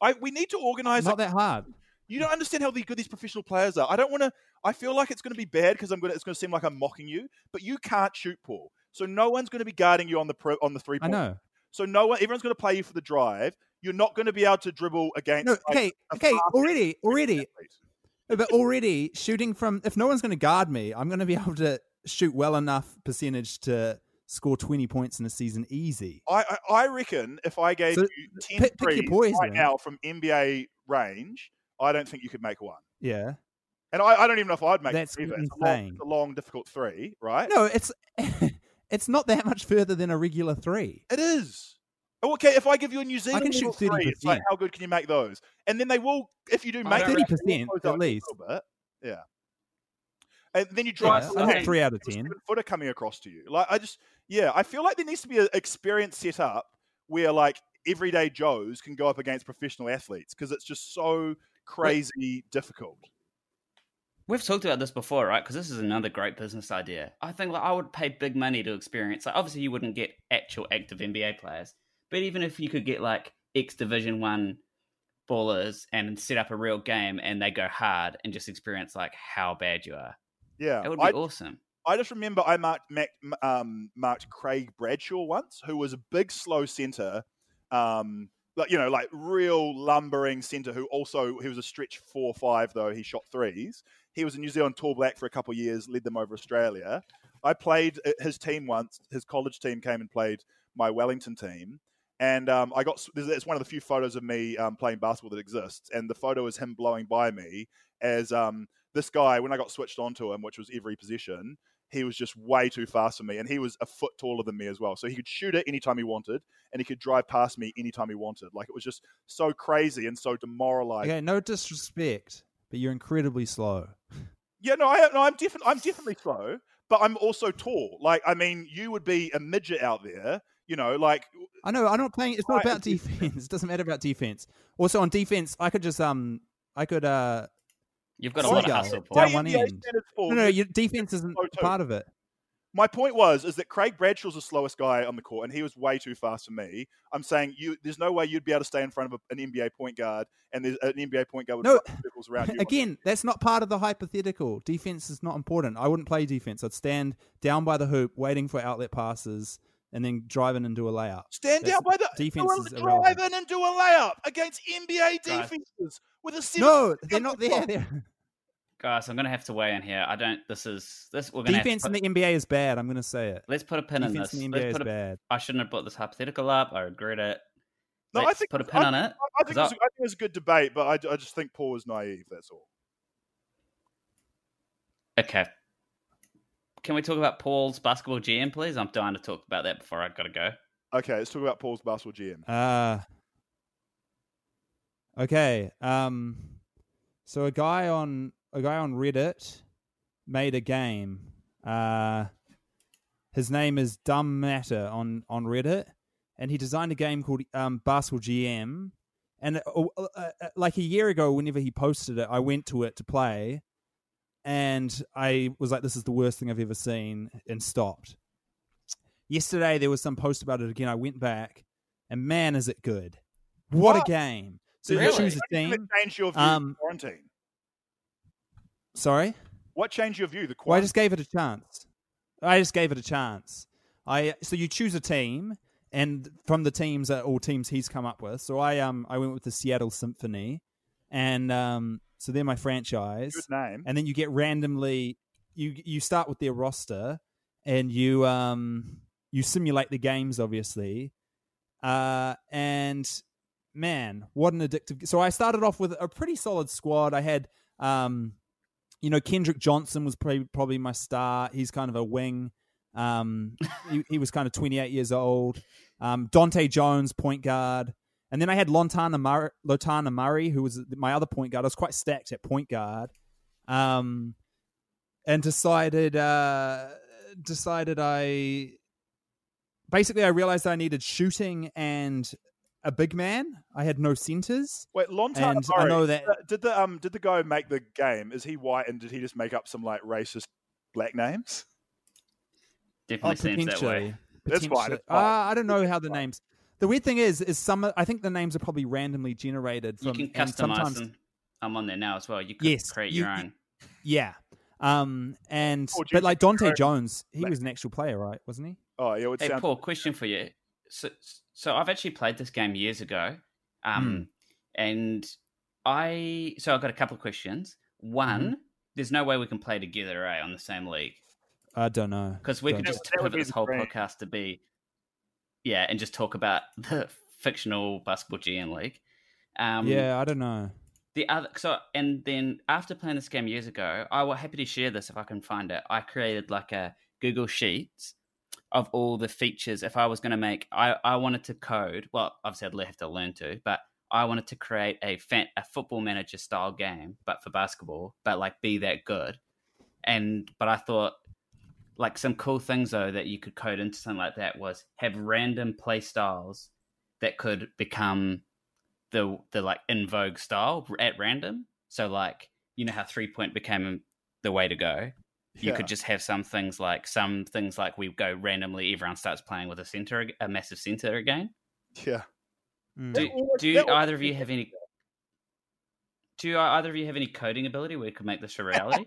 I we need to organize. Not that hard. You don't understand how good these professional players are. I don't want to. I feel like it's going to be bad because I'm going. to It's going to seem like I'm mocking you, but you can't shoot, Paul. So no one's going to be guarding you on the pro, on the three I point. know. So no one. Everyone's going to play you for the drive. You're not going to be able to dribble against. No, okay, a okay, already, already, athlete. but already shooting from. If no one's going to guard me, I'm going to be *laughs* able to shoot well enough percentage to score 20 points in a season easy. I, I I reckon if I gave So, you 10 pick- pick your threes poison. right now from NBA range, I don't think you could make one. Yeah. And I, I don't even know if I'd make That's it either. It's a, long, insane. it's a long, difficult three, right? No, it's *laughs* it's not that much further than a regular three. It is. Oh, Okay, if I give you a New Zealand I can shoot level three, it's like 30%. how good can you make those? And then they will, if you do make don't it, reckon- they will 30% close at up a least. bit. Yeah. And then you Yeah, drive. I the three out of you have a 10. footer coming across to you. Like I just, yeah, I feel like there needs to be an experience set up where like everyday Joes can go up against professional athletes because it's just so crazy difficult. We've talked about this before, right? Because this is another great business idea. I think like I would pay big money to experience. Like, obviously, you wouldn't get actual active NBA players, but even if you could get like X Division One ballers and set up a real game and they go hard and just experience like how bad you are, Yeah, it would be I, awesome. I just remember I marked Mac, um, marked Craig Bradshaw once, who was a big, slow center, um, like you know, like real lumbering center. Who also he was a stretch four five though he shot threes. He was a New Zealand Tall Black for a couple of years, led them over Australia. I played uh, his team once. His college team came and played my Wellington team. And um, I got it's one of the few photos of me um, playing basketball that exists, and the photo is him blowing by me as um, this guy when I got switched onto him, which was every position he was just way too fast for me, and he was a foot taller than me as well. So he could shoot it anytime he wanted, and he could drive past me anytime he wanted. Like it was just so crazy and so demoralizing. Okay, no disrespect, but you're incredibly slow. Yeah, no, I, no, I'm definitely, I'm definitely slow, but I'm also tall. Like, I mean, you would be a midget out there, you know, like I know. I'm not playing. It's not Right, about *laughs* defense. It doesn't matter about defense. Also on defense, I could just um, I could uh, You've got a Sorry, lot of guys. hustle, Down one end. standards fall. no, no, your defense isn't slow part of it. My point was is that Craig Bradshaw's the slowest guy on the court, and he was way too fast for me. I'm saying you, there's no way you'd be able to stay in front of a, an NBA point guard, and there's an NBA point guard with No, circles around *laughs* you. Again, that's not part of the hypothetical. Defense is not important. I wouldn't play defense. I'd stand down by the hoop, waiting for outlet passes, and then drive in and do a layup. Stand That's- down by the defense do drive irrelevant. in and do a layup against NBA Guys. defenses with a seven. No, they're not there. They're... *laughs* Guys, I'm going to have to weigh in here. I don't. This is this. We're going to Defense in the NBA is bad. I'm going to say it. Let's put a pin in Defense this. in the Let's NBA is a, bad. I shouldn't have brought this hypothetical up. I regret it. No, I Let's think put a pin I- on it. I, I think, 'cause it's, I think it's a good debate, but I, I just think Paul is naive. That's all. Okay. Can we talk about Paul's basketball GM, please? I'm dying to talk about that before I got to go. Okay, let's talk about Paul's basketball GM. Uh okay. Um so a guy on a guy on Reddit made a game. Uh his name is Dumb Matter on on Reddit and he designed a game called um Basketball GM and uh, uh, uh, like a year ago whenever he posted it I went to it to play and I was like this is the worst thing I've ever seen and stopped. Yesterday there was some post about it again. I went back and man is it good. What, What? a game. So Really? you choose a team. changed your view Um, quarantine? Sorry? What changed your view? The Well, I just gave it a chance. I just gave it a chance. I so you choose a team, and from the teams are all teams he's come up with. So I um I went with the Seattle Symphony, and um So they're my franchise. Good name. and then you get randomly you you start with their roster and you um you simulate the games obviously uh and man what an addictive so i started off with a pretty solid squad i had um you know kendrick johnson was probably, probably my star. He's kind of a wing. Um *laughs* he, he was kind of 28 years old. Um dante jones point guard. And then i had lontana murray, lotana murray who was my other point guard. I was quite stacked at point guard. Um, and decided uh, decided I basically I realized I needed shooting and a big man. I had no centers. Wait, Lontana And I know that- did the um did the guy make the game? Is he white and did he just make up some like racist black names? Definitely seems that way. That's fine, Potentially. it's fine. Uh, I don't know how the names. The weird thing is, is some. I think the names are probably randomly generated You can customize sometimes, them. I'm on there now as well. You can Yes, create your you- own. Yeah. Um. And Or but like Dante Jones, he was an actual player, right? Wasn't he? Oh, yeah, it would Hey, sound Paul, question for you. So, so I've actually played this game years ago, um, and I so I've got a couple of questions. One, Mm-hmm. there's no way we can play together, eh, on the same league I don't know. because we Don't could just pivot this whole dream. podcast to be, yeah, and just talk about *laughs* the fictional basketball GM league. Um, yeah, I don't know. The other so and then after playing this game years ago, I was happy to share this if I can find it. I created like a Google Sheets of all the features. If I was going to make, I I wanted to code. Well, obviously I'd have to learn to, but I wanted to create a fan, a football manager style game, but for basketball, but like be that good. And but I thought like some cool things though that you could code into something like that was have random play styles that could become the the like in vogue style at random. So like you know how three point became the way to go. You Yeah. could just have some things like some things like we go randomly. Everyone starts playing with a center, a massive center again. yeah. Mm. Do, would- do that would either of you have any? Do either of you have any coding ability where you could make this a reality?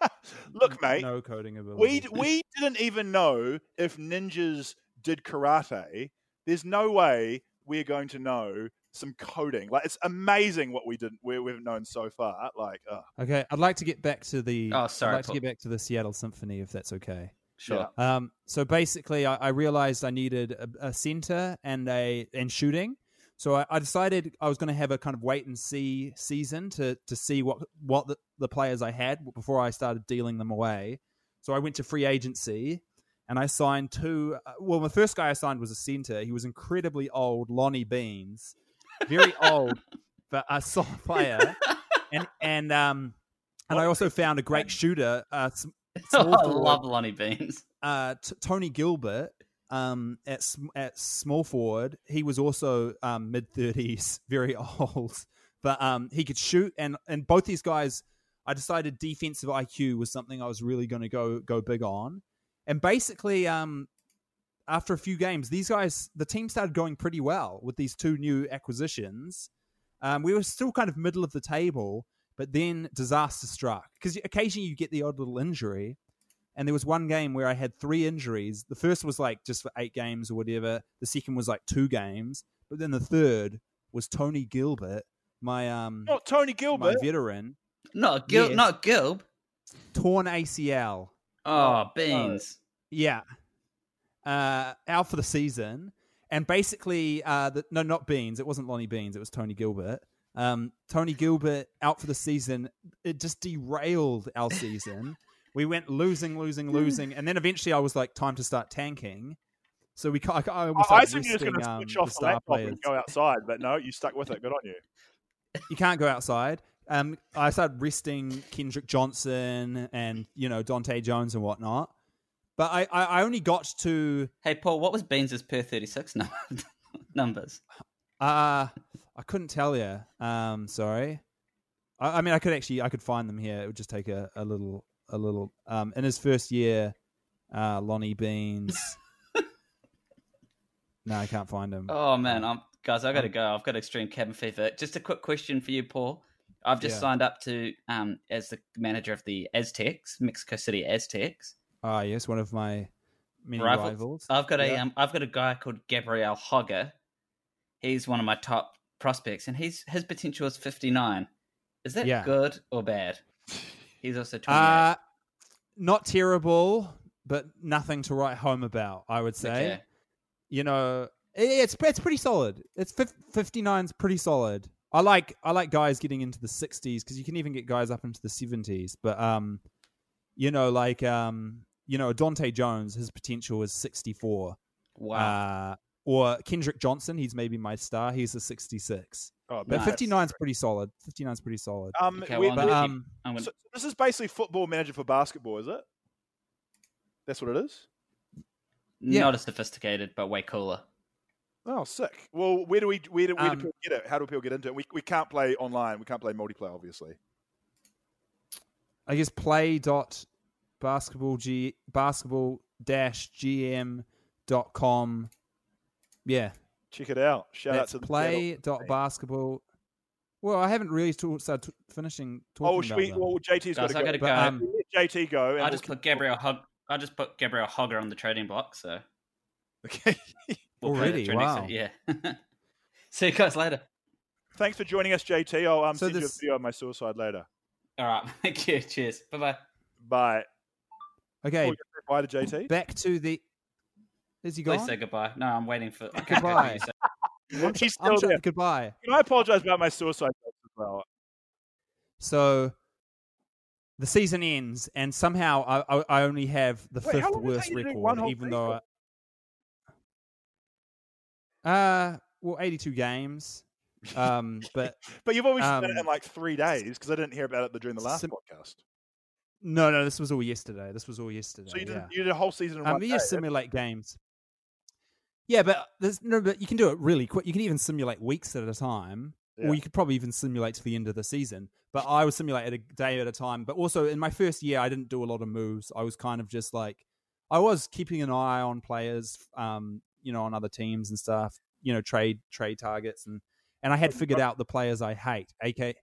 *laughs* Look, mate, no coding ability. we we didn't even know if ninjas did karate. There's no way we're going to know some coding. Like it's amazing what we did we, we've known so far. Like, uh, Okay, I'd like to get back to the. Oh, sorry, I'd like to get back to the Seattle Symphony, if that's okay. Sure. Um, so basically, I, I realized I needed a, a center and a and shooting. So I, I decided I was going to have a kind of wait and see season to to see what what the, the players I had before I started dealing them away. So I went to free agency and I signed two. Uh, well, the first guy I signed was a center. He was incredibly old, Lonnie Beans, very old, but a solid player. *laughs* And and um and I also found a great shooter, uh, *laughs* small I love Lonnie Beans. uh, t- Tony Gilbert um, at at small forward. He was also um, mid thirties, *laughs* very old, but um, he could shoot. And and both these guys, I decided defensive IQ was something I was really going to go go big on. And basically, um, after a few games, these guys, the team started going pretty well with these two new acquisitions. Um, we were still kind of middle of the table, but then disaster struck because occasionally you get the odd little injury. And there was one game where I had three injuries. The first was like just for eight games or whatever. The second was like two games. But then the third was Tony Gilbert, my um not Tony my Gilbert. veteran, Not Gil, Yes. not Gilb. torn ACL. Oh, Beans. Yeah. Uh, out for the season. And basically, uh, the, no, not Beans. It wasn't Lonnie Beans. It was Tony Gilbert. Um, Tony Gilbert out for the season. It just derailed our season. *laughs* we went losing, losing, losing. And then eventually I was like, time to start tanking. So we, I, I, I, almost I like assumed you're just going to um, switch the off the star laptop players. and go outside, but no, you stuck with it. Good on you. you can't go outside. Um, I started resting Kendrick Johnson and you know Dante Jones and whatnot, but I, I, I only got to Hey, Paul, what was Beans' per 36 num- *laughs* numbers? uh I couldn't tell you. Um, sorry. I, I mean, I could actually I could find them here. It would just take a, a little a little. Um, in his first year, uh, Lonnie Beans. *laughs* no, I can't find him. Oh, man. I'm, guys, i got to go. I've got extreme cabin fever. Just a quick question for you, Paul. I've just Yeah. signed up to um, as the manager of the Aztecs, Mexico City Aztecs. Ah, yes, one of my many Rivals. rivals. I've got a Yeah. um, I've got a guy called Gabriel Hogger. He's one of my top prospects, and he's his potential is fifty nine. Is that Yeah. good or bad? He's also 28. Uh, not terrible, but nothing to write home about. I would say. Okay. You know, it's it's pretty solid. It's fifty nine's pretty solid. I like I like guys getting into the sixties because you can even get guys up into the seventies. But um, you know, like um, you know, Dante Jones, his potential is sixty four. Wow. Uh, or Kendrick Johnson, he's maybe my star. He's a sixty six. Oh, But Nice. fifty nine's pretty solid. 59 is pretty solid. Um, Okay, we- well, but um, gonna, so this is basically football manager for basketball, is it? That's what it is. yeah. not as sophisticated, but way cooler. Oh, sick. Well, where do we where do, where do Um, people get it? How do people get into it? We we can't play online. We can't play multiplayer, obviously. I guess play dot basketball g basketball dash gm dot com. Yeah, Check it out. Shout that's out to the play dot basketball. Well, I haven't really talk, started t- finishing talking Oh, should about we? Well, JT's got to go. gotta But, go. um, JT go. and I we'll just put Gabriel Hog. I just put Gabriel Hogger on the trading block, so Okay. we'll Already? Wow. set, Yeah. *laughs* See you guys later. Thanks for joining us, JT. I'll um, So send you a this- video of my suicide later. All right. *laughs* Thank you. Cheers. Bye bye bye. Bye. okay, you gonna say bye to JT. back to the. Is he gone? Please gone? say goodbye. No, I'm waiting for. I can't Goodbye. you, so- I'm, *laughs* He's I'm still trying- there. Goodbye. Can I apologize about my suicide jokes as well? So the season ends, and somehow I, I, I only have the Wait, fifth long does it worst take you to do one record, whole even though. I, uh, well, eighty-two games, um, but *laughs* But you've always done it Um, in like three days because I didn't hear about it during the last Sim- podcast. No, no, this was all yesterday. This was all yesterday. So you did yeah. you did a whole season in Um, one you day. simulate games. Yeah, but there's no, but you can do it really quick. You can even simulate weeks at a time, Yeah. or you could probably even simulate to the end of the season. But I was simulate a day at a time. But also in my first year, I didn't do a lot of moves. I was kind of just like, I was keeping an eye on players, um, you know, on other teams and stuff. You know, trade trade targets and and I had figured out the players I hate, aka,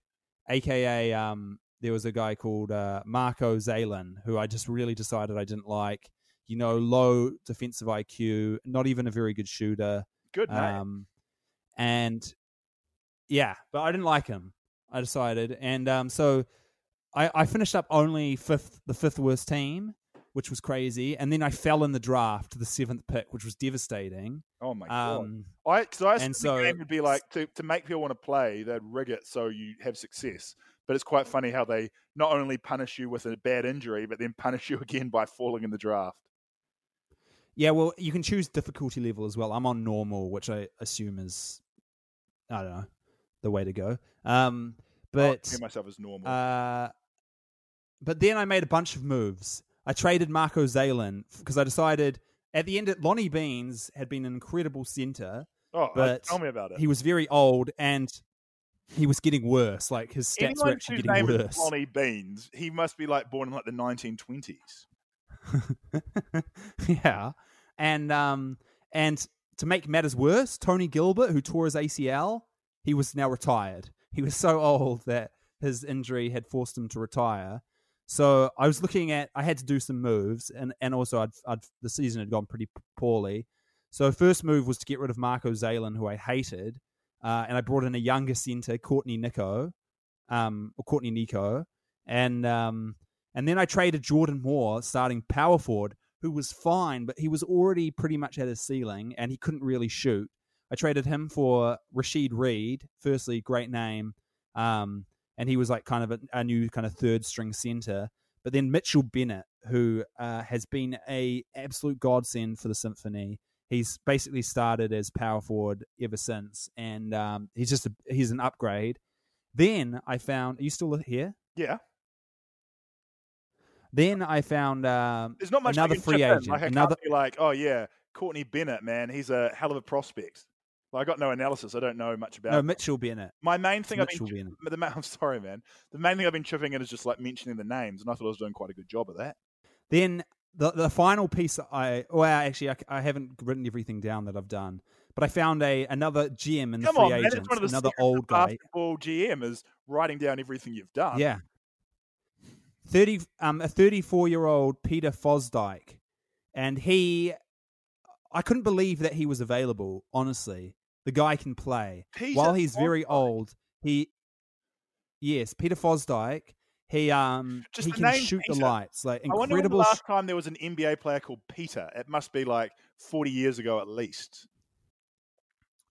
aka um, there was a guy called uh, Marco Zalen who I just really decided I didn't like. You know, low defensive IQ, not even a very good shooter. Good name. Um, and yeah, but I didn't like him. I decided, and um, so I, I finished up only fifth, the fifth worst team, which was crazy. And then I fell in the draft to the seventh pick, which was devastating. oh my god. Um, I because I and the so- game would be like to, to make people want to play, they'd rig it so you have success. But it's quite funny how they not only punish you with a bad injury, but then punish you *laughs* again by falling in the draft. yeah, well, you can choose difficulty level as well. I'm on normal, which I assume is, I don't know, the way to go. Um, but hear myself as normal. Uh, but then I made a bunch of moves. I traded Marco Zalen because I decided at the end, Lonnie Beans had been an incredible center. oh, but tell me about it. He was very old and he was getting worse. Like his stats were actually getting worse. Lonnie Beans, he must be like born in like the 1920s. *laughs* yeah, and um, and to make matters worse, Tony Gilbert, who tore his ACL, he was now retired. He was *laughs* so old that his injury had forced him to retire. So I was looking at, I had to do some moves, and and also I'd, I'd the season had gone pretty poorly. So first move was to get rid of Marco Zalen, who I hated, uh, and I brought in a younger center, Courtney Nico, um, or Courtney Nico, and um, and then I traded Jordan Moore, starting power forward, who was fine, but he was already pretty much at his ceiling and he couldn't really shoot. I traded him for Rashid Reed. Firstly, great name. Um, and he was like kind of a, a new kind of third string center. But then Mitchell Bennett, who uh, has been a absolute godsend for the Symphony. He's basically started as power forward ever since, and um, he's just a, he's an upgrade. Then I found. Are you still here? Yeah, Then I found um, there's not much another free agent. Like I another like, oh yeah, Courtney Bennett, man, he's a hell of a prospect. Well, I got no analysis. I don't know much about. no. Mitchell Bennett. My main thing I've Mitchell been, Bennett. the *laughs* I'm sorry, man. The main thing I've been chipping in is just like mentioning the names, and I thought I was doing quite a good job of that. Then the the final piece I well actually I, I haven't written everything down that I've done, but I found a another GM in the Come free on, man! agents, It's one of the another secrets of old guy. basketball GM is writing down everything you've done. Yeah. Thirty um a thirty four year old Peter Fosdyke. And he I couldn't believe that he was available, honestly. The guy can play. Peter While he's very old, he yes, Peter Fosdyke. He um Just he can shoot the lights like I wonder when the incredible. last time there was an NBA player called Peter. It must be like 40 years ago at least.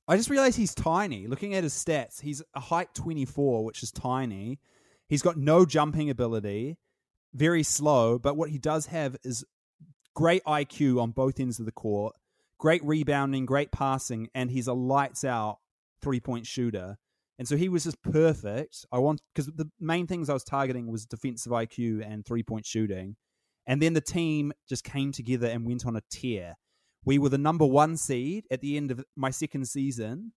I just realized he's tiny. Looking at his stats, he's a height 24, which is tiny. He's got no jumping ability, very slow, but what he does have is great IQ on both ends of the court, great rebounding, great passing, and he's a lights out three point shooter. And so he was just perfect. I want because the main things I was targeting was defensive IQ and three point shooting. And then the team just came together and went on a tear. We were the number one seed at the end of my second season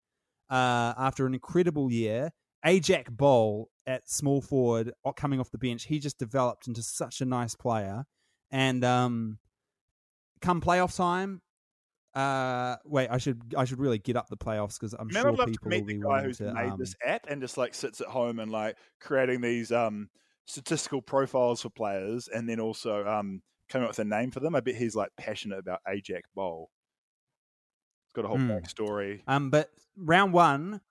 uh, after an incredible year. Ajak Bowl at small forward, coming off the bench, he just developed into such a nice player. And um, come playoff time, uh, wait, I should I should really get up the playoffs because I'm Man, sure I'd love to people meet will the be guy who's to. made um, this app and just like sits at home and like creating these um, statistical profiles for players and then also um, coming up with a name for them. I bet he's like passionate about Ajax Bowl. It's got a whole Hmm. backstory. Um, but round one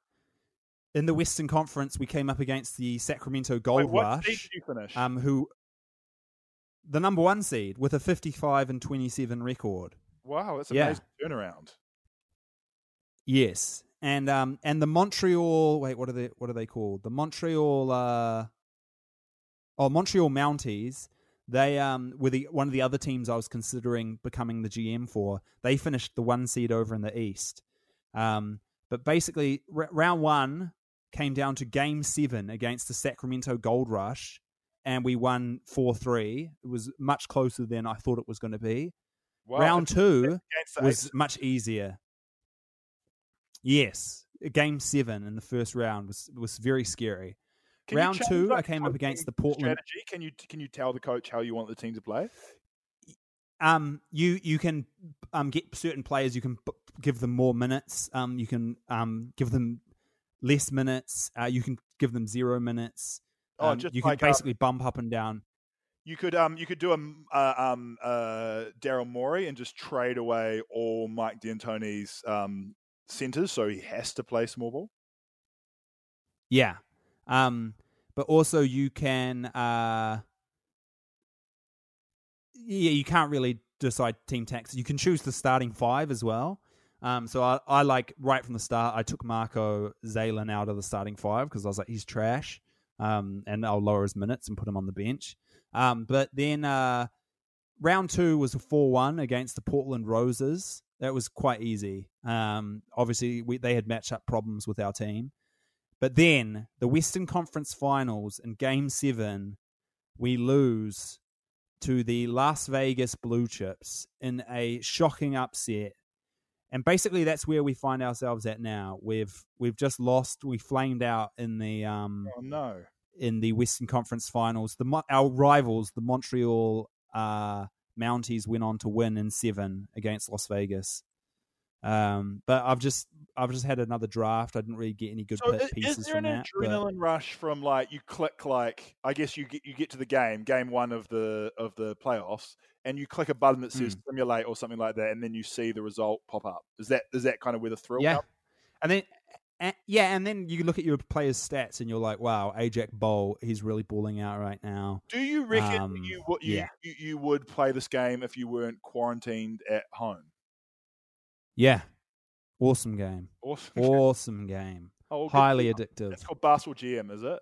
in the Western Conference, we came up against the Sacramento Gold Wait, Rush, did you finish? um, who the number one seed with a 55 and 27 record. Wow, that's yeah. amazing turnaround. Yes, and um, and the Montreal. Wait, what are they? What are they called? The Montreal. Uh, oh, Montreal Mounties. They um were the one of the other teams I was considering becoming the GM for. They finished the one seed over in the East. Um, but basically, r- round one came down to Game Seven against the Sacramento Gold Rush, and we won four three. It was much closer than I thought it was going to be. Wow, round two was much easier. Yes, game seven in the first round was was very scary. Can round two, I came up against the Portland. strategy. Can you can you tell the coach how you want the team to play? Um, you you can um get certain players. You can b- give them more minutes. Um, you can um give them less minutes. Uh, you can give them zero minutes. Oh, Um, just you can like, um, basically bump up and down. You could um you could do a, uh, um uh Daryl Morey and just trade away all Mike D'Antoni's um centers, so he has to play small ball. Yeah. Um, but also you can uh yeah, you can't really decide team tactics. You can choose the starting five as well. Um, so I, I like right from the start, I took Marco Zalen out of the starting five because I was like, he's trash. Um, and I'll lower his minutes and put him on the bench. Um, but then uh, round two was a 4 1 against the Portland Roses. That was quite easy. Um, obviously, we, they had matchup problems with our team. But then the Western Conference Finals in Game Seven, we lose to the Las Vegas Blue Chips in a shocking upset. And basically, that's where we find ourselves at now. We've we've just lost. We flamed out in the um Oh no. In the Western Conference Finals. The Mo- our rivals, the Montreal uh, Mounties, went on to win in seven against Las Vegas. Um, but I've just I've just had another draft. I didn't really get any good So is, pieces is there from an that. but- adrenaline rush from like you click like I guess you get you get to the game, game one of the of the playoffs, and you click a button that says simulate or something like that, and then you see the result pop up. Is that is that kind of where the thrill Yeah. comes? And then, a yeah, and then you look at your players' stats and you're like, wow, Ajax Bowl, he's really balling out right now. Do you reckon Um, you, would you, yeah. you you would play this game if you weren't quarantined at home? Yeah. Awesome game. Awesome. *laughs* Awesome game. Oh, Highly stuff. addictive. It's called Basketball GM, is it?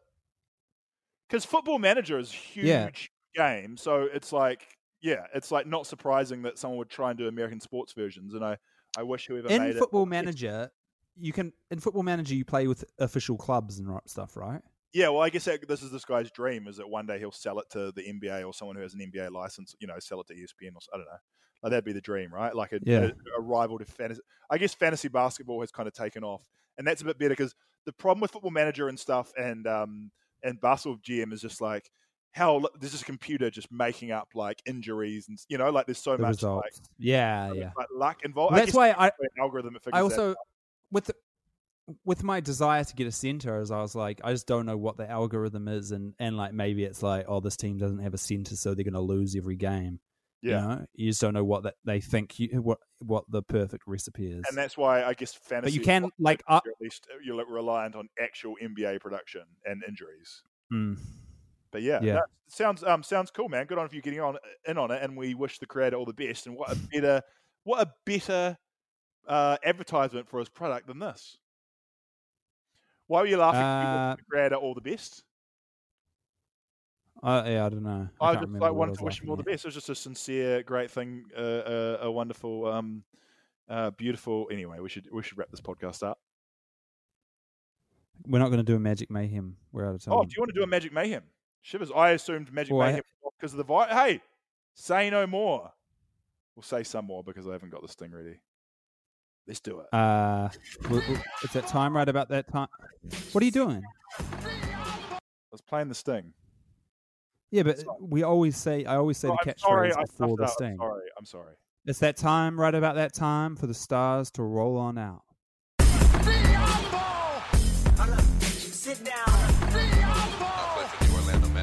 Because Football Manager is a huge Yeah. game, so it's like, yeah, it's like not surprising that someone would try and do American sports versions. And I, I wish whoever In made it. Football Manager, you can in Football Manager you play with official clubs and stuff, right? Yeah, well, I guess that, this is this guy's dream: is that one day he'll sell it to the NBA or someone who has an NBA license. You know, sell it to ESPN or I don't know. Like that'd be the dream, right? Like a, Yeah. a, a rival to fantasy. I guess fantasy basketball has kind of taken off, and that's a bit better because the problem with Football Manager and stuff and um and basketball GM is just like how there's just a computer just making up like injuries and you know like there's so The much results. yeah, like, yeah. like luck involved. That's why I an algorithm I also. With the, with my desire to get a center, as I was like, I just don't know what the algorithm is, and and like maybe it's like, oh, this team doesn't have a center, so they're going to lose every game. yeah. You know, you just don't know what that they think you what what the perfect recipe is. And that's why I guess fantasy. but you can like uh, at least you're like reliant on actual NBA production and injuries. Mm. But yeah, Yeah. no, sounds um sounds cool, man. Good on you getting on in on it, and we wish the creator all the best. And what a better what a better uh, advertisement for his product than this. Why were you laughing? You Uh, wish the creator all the best. Uh, yeah, I don't know. I, I, just like I wanted to wish him all the best. It was just a sincere, great thing, uh, uh, a wonderful, um, uh, beautiful. Anyway, we should we should wrap this podcast up. We're not going to do a Magic Mayhem. We're out of time. Oh, do you want to do a Magic Mayhem? Shivers. I assumed Magic Well, I- Mayhem because of the vi Hey, say no more. We'll say some more because I haven't got this thing ready. Let's do it. Uh, w- w- it's that time right about that time. What are you doing? I was playing the sting. Yeah, but we always say I always say Oh, the catchphrase before the sting. I'm sorry. I'm sorry. It's that time right about that time for the stars to roll on out.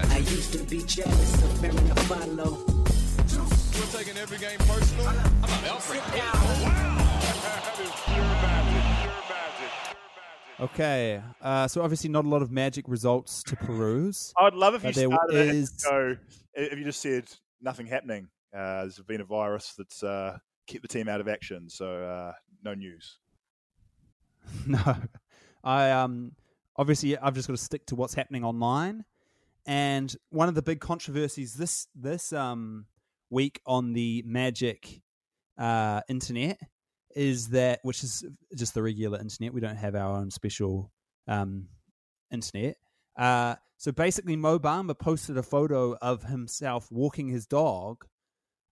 I used to be jealous of Mary Follow. You're taking every game personal. I'm an Alfred. Sit Okay, uh, so obviously not a lot of magic results to peruse. I would love if you started it and go if you just said nothing happening. Uh, there's been a virus that's uh, kept the team out of action, so uh, no news. *laughs* no, I um obviously I've just got to stick to what's happening online, and one of the big controversies this this um week on the magic uh internet is that which is just the regular internet. We don't have our own special um internet. Uh, so basically, Mo Bamba posted a photo of himself walking his dog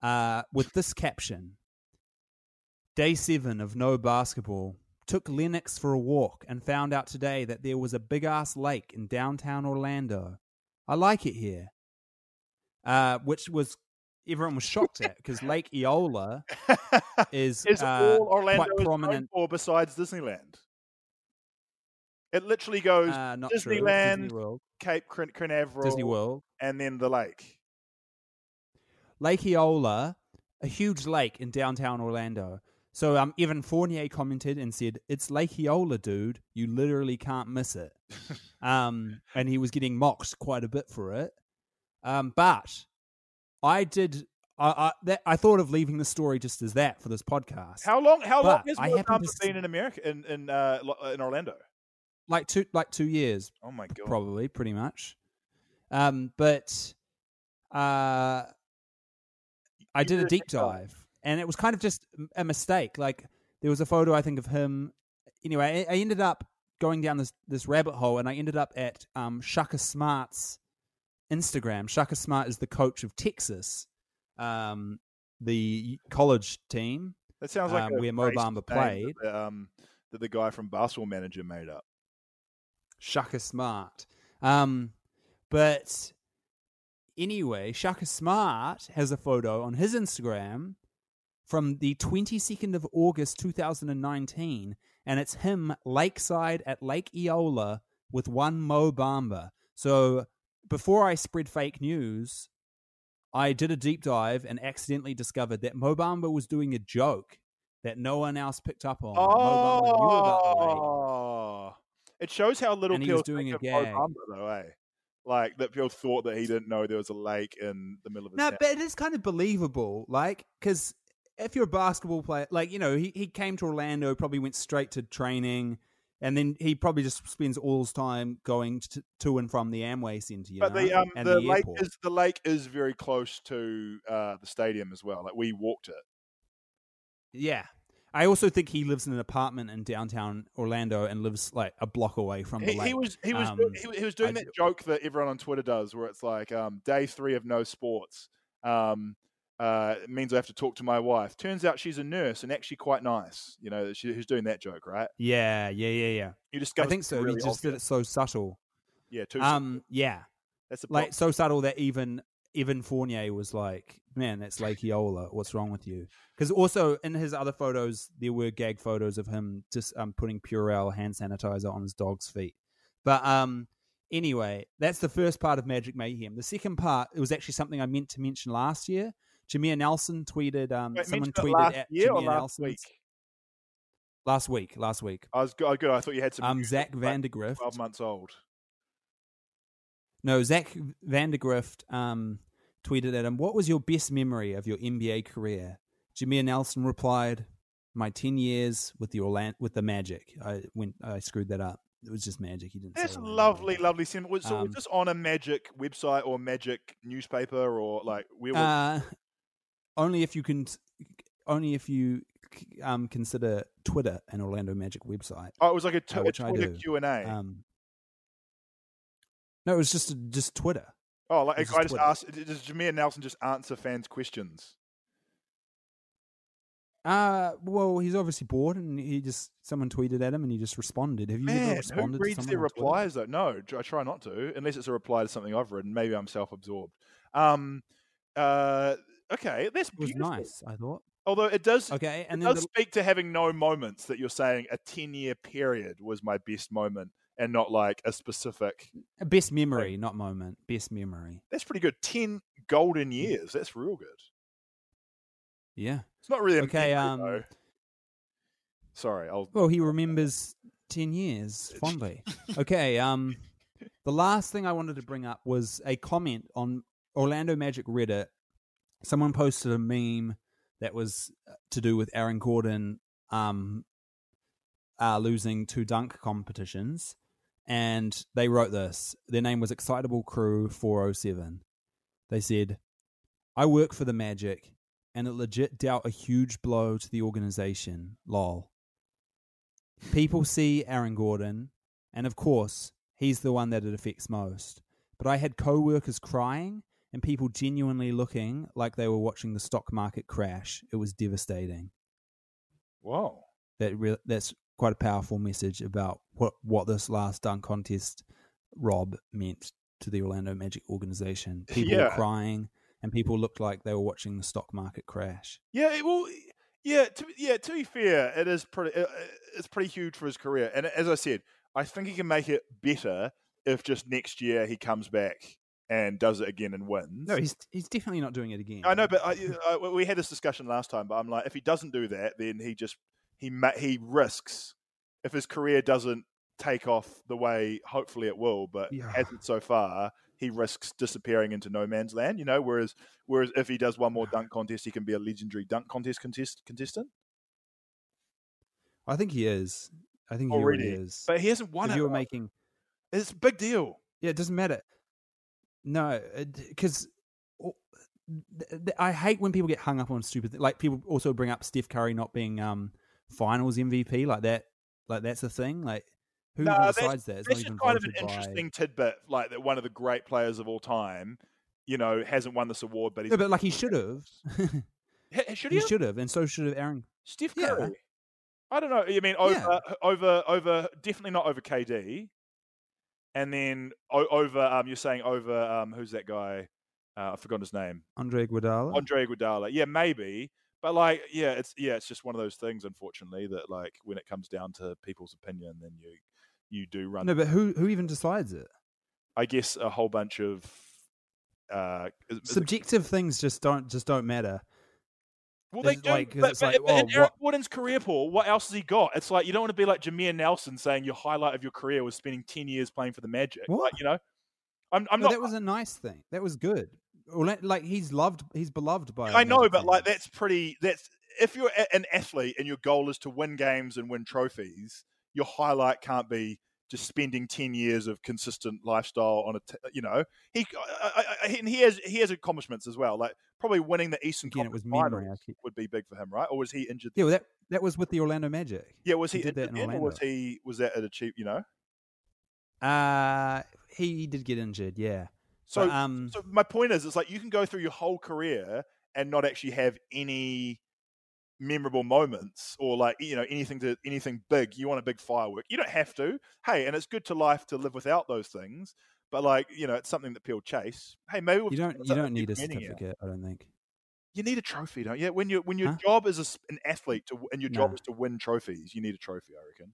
uh, with this caption Day seven of no basketball. Took Lennox for a walk and found out today that there was a big ass lake in downtown Orlando. I like it here. Uh, which was everyone was shocked at because Lake *laughs* Eola is, *laughs* Is uh, all Orlando quite prominent. for besides Disneyland? It literally goes Uh. Disneyland, Disney World. Cape Cran- Canaveral, Disney World. and then the lake. Lake Eola, a huge lake in downtown Orlando. So um, Evan Fournier commented and said, "It's Lake Eola, dude. You literally can't miss it." *laughs* um, and he was getting mocked quite a bit for it. Um, but I did. I, I, that, I thought of leaving the story just as that for this podcast. How long? How long has I Mo happen Bamba to s- been in America in in uh, in Orlando? like two, like two years, Oh my god! probably, pretty much. Um, but uh, I did a deep dive, and it was kind of just a mistake. Like there was a photo I think of him. Anyway, I, I ended up going down this this rabbit hole, and I ended up at um, Shaka Smart's Instagram. Shaka Smart is the coach of Texas, um, the college team. That sounds like um, where Mo Bamba played. That, the, um, that the guy from Basketball Manager made up. Shaka Smart. Um, but anyway, Shaka Smart has a photo on his Instagram from the 22nd of August 2019, and it's him lakeside at Lake Eola with one Mo Bamba. So before I spread fake news, I did a deep dive and accidentally discovered that Mo Bamba was doing a joke that no one else picked up on. Mo Bamba knew about. Oh, it shows how little And people was doing a gag. Bamba, though, eh? Like that people thought that he didn't know there was a lake in the middle of No, town. but it is kind of believable, like because if you're a basketball player, like you know, he he came to Orlando, probably went straight to training, and then he probably just spends all his time going to, to and from the Amway Center. You but know, the um and the, the, lake airport. is the lake is very close to uh, the stadium as well. Like we walked it. yeah. I also think he lives in an apartment in downtown Orlando and lives like a block away from the He, lake. he was he was Um, do- he, he was doing I that joke that everyone on Twitter does, where it's like um, day three of no sports. Um, uh, it means I have to talk to my wife. Turns out she's a nurse and actually quite nice. You know, she, who's doing that joke, right? Yeah, yeah, yeah, yeah. You just I think so. really he just did it so subtle. Yeah, too. Um, yeah. that's like so subtle that even even Fournier was like, "Man, that's Lake Eola. What's wrong with you?" Because also in his other photos, there were gag photos of him just um putting Purell hand sanitizer on his dog's feet. But um, anyway, that's the first part of Magic Mayhem. The second part, it was actually something I meant to mention last year. Jameer Nelson tweeted. Um, Wait, someone tweeted last at year or last Nelson's week. last week. Last week. I was good. Good. I thought you had some. Um, Zach Vandergrift. twelve months old. No, Zach Vandergrift um, tweeted at him, "What was your best memory of your NBA career?" Jameer Nelson replied, "My ten years with the Orlando with the Magic." I went, I screwed that up. It was just Magic. He didn't. That's lovely, lovely sentiment. Was, so was Um, this on a Magic website or Magic newspaper or like where was Uh, only if you can, only if you um, consider Twitter an Orlando Magic website. Oh, it was like a, t- uh, a Twitter. Q and A. Um, no, it was just just Twitter. oh, like I just Twitter. asked. Does Jameer Nelson just answer fans' questions? Uh, well, he's obviously bored, and he just someone tweeted at him, and he just responded. Have you ever Man, responded who to reads someone their replies though? No, I try not to, unless it's a reply to something I've written. Maybe I'm self-absorbed. Um, uh, okay, that's It was beautiful. nice, I thought. Although it does, Okay, and then does the, speak to having no moments. That you're saying a ten-year period was my best moment, and not like a specific. best memory, not moment. Best memory. That's pretty good. Ten golden years. That's real good. Yeah. It's not really a Okay, memory, um, though. Sorry, I'll. Well, he remembers ten years *laughs* fondly. okay. Um, the last thing I wanted to bring up was a comment on Orlando Magic Reddit. Someone posted a meme that was uh, to do with Aaron Gordon um, uh, losing two dunk competitions, and they wrote this. Their name was Excitable Crew Four Hundred Seven. They said, "I work for the Magic, and it legit dealt a huge blow to the organization." Lol. People see Aaron Gordon, and of course, he's the one that it affects most. But I had co workers crying and people genuinely looking like they were watching the stock market crash. It was devastating. Whoa. That re- that's quite a powerful message about what, what this last dunk contest, Rob, meant to the Orlando Magic organization. *laughs* People were crying, and people looked like they were watching the stock market crash. Yeah, it, well, yeah, to, yeah. To be fair, it is pretty. Uh, uh, it's pretty huge for his career, and as I said, I think he can make it better if just next year he comes back and does it again and wins. No, he's he's definitely not doing it again. I know, but I, I, we had this discussion last time. But I'm like, if he doesn't do that, then he just he he risks if his career doesn't take off the way hopefully it will, but Yeah. hasn't so far. He risks disappearing into no man's land, you know. Whereas, whereas if he does one more dunk contest, he can be a legendary dunk contest contest contestant I think he is. I think he already. already is. But he hasn't won If it. you were making It's a big deal. Yeah, it doesn't matter. No, because I hate when people get hung up on stupid. Like people also bring up Steph Curry not being um Finals MVP, like that. Like that's a thing. Like who that's- decides that? It's That's just kind of an by- interesting tidbit, like that one of the great players of all time, you know, hasn't won this award, but he's No, but like he should *laughs* have. *laughs* Should he? he should have, and so should have Aaron. Steph Yeah. Curry. I don't know. You mean over Yeah. over over definitely not over KD, and then o- over um you're saying over um who's that guy? Uh, I've forgotten his name. Andre Iguodala. Andre Iguodala. Yeah, maybe. But like, yeah, it's yeah, it's just one of those things. Unfortunately, that like when it comes down to people's opinion, then you you do run. no, but who who even decides it? I guess a whole bunch of uh, is- is it- Subjective things just don't just don't matter. Well, they do, like- but, but, like, but oh, in oh, Eric what- Gordon's career, Paul, what else has he got? It's like you don't want to be like Jameer Nelson saying your highlight of your career was spending ten years playing for the Magic. What? Like, you know, I'm, I'm No, not. that was a nice thing. That was good. Like he's loved, he's beloved by. I know, but like that's pretty. That's if you're an athlete and your goal is to win games and win trophies, your highlight can't be just spending ten years of consistent lifestyle on a. T- you know, he I, I, I, and he has he has accomplishments as well. Like probably winning the Eastern Again, it was Conference. Finals would be big for him, right? Or was he injured? Yeah, well, that that was with the Orlando Magic. Yeah, was He he, did that in then, or was he was that at a cheap? You know. Uh he, he did get injured. Yeah. So, But, um, so my point is, it's like you can go through your whole career and not actually have any memorable moments or like you know anything to anything big. You want a big firework. You don't have to. Hey, and it's good to life to live without those things. But like you know, it's something that people chase. Hey, maybe we'll you don't you don't need a keep winning here. certificate. I don't think. You need a trophy, don't you? When you when your Huh? job is a an athlete to, and your job is to win trophies, you need a trophy. I reckon.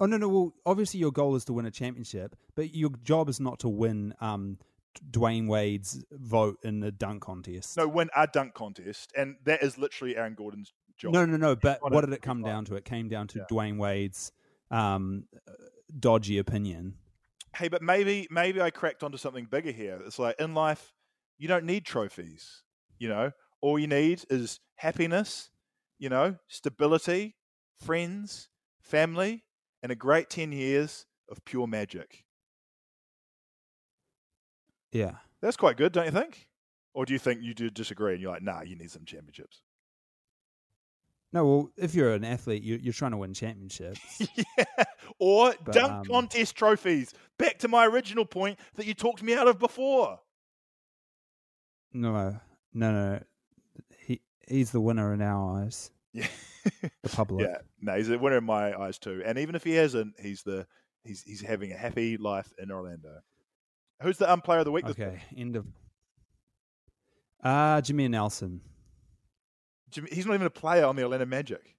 Oh no no. Well, obviously your goal is to win a championship, but your job is not to win. Um, Dwyane Wade's vote in the dunk contest. No, win a dunk contest, and that is literally Aaron Gordon's job. No, no, no. But what did it come down to? It came down to Yeah. Dwyane Wade's um, dodgy opinion. Hey, but maybe maybe I cracked onto something bigger here. It's like in life, you don't need trophies. You know, all you need is happiness. You know, stability, friends, family, and a great ten years of pure magic. Yeah. That's quite good, don't you think? Or do you think you do disagree and you're like, nah, you need some championships? No, well, if you're an athlete, you, you're trying to win championships. *laughs* yeah. Or But, dunk um, contest trophies. Back to my original point that you talked me out of before. no, no, no. He he's the winner in our eyes, Yeah. the public. yeah. No, he's a winner in my eyes too. And even if he hasn't, he's the he's he's having a happy life in Orlando. Who's the umpire of the week? Okay. week? End of. Ah, Jimmy Nelson. He's not even a player on the Atlanta Magic.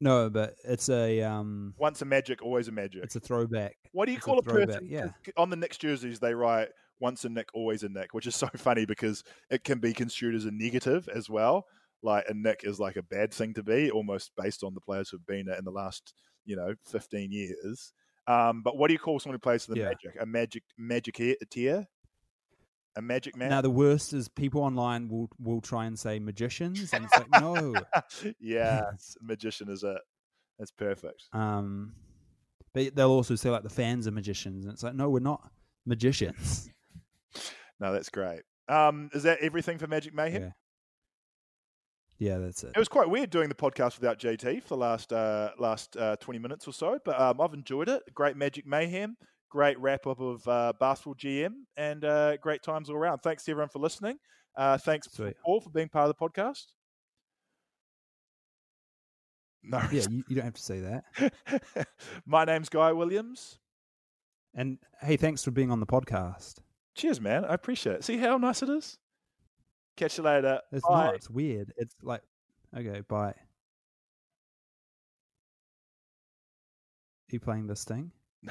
No, but it's a um, Once a Magic, always a Magic. it's a throwback. What do you it's call a, throwback, person? yeah. On the Knicks jerseys, they write "once a Knick, always a Knick," which is *laughs* so funny because it can be construed as a negative as well. Like a Knick is like a bad thing to be, almost based on the players who've been in the last, you know, fifteen years. Um, but what do you call someone who plays for the Yeah. Magic? A magic magicketeer? A magic man? Now the worst is people online will will try and say magicians, and it's like no. *laughs* yes, *laughs* magician is it. That's perfect. Um, but they'll also say like the fans are magicians, and it's like no, we're not magicians. *laughs* No, that's great. Um, is that everything for Magic Mayhem? yeah. Yeah, that's it. It was quite weird doing the podcast without JT for the last uh, last uh, twenty minutes or so, but um, I've enjoyed it. Great Magic Mayhem, great wrap up of uh, Basketball GM, and uh, great times all around. Thanks to everyone for listening. Uh, thanks Sweet. Paul for being part of the podcast. No, Yeah, you, you don't have to say that. *laughs* my name's Guy Williams. And hey, thanks for being on the podcast. Cheers, man. I appreciate it. See how nice it is. Catch you later. It's Bye. not. It's weird. It's like, okay, bye. Are *laughs* you playing this thing? *laughs*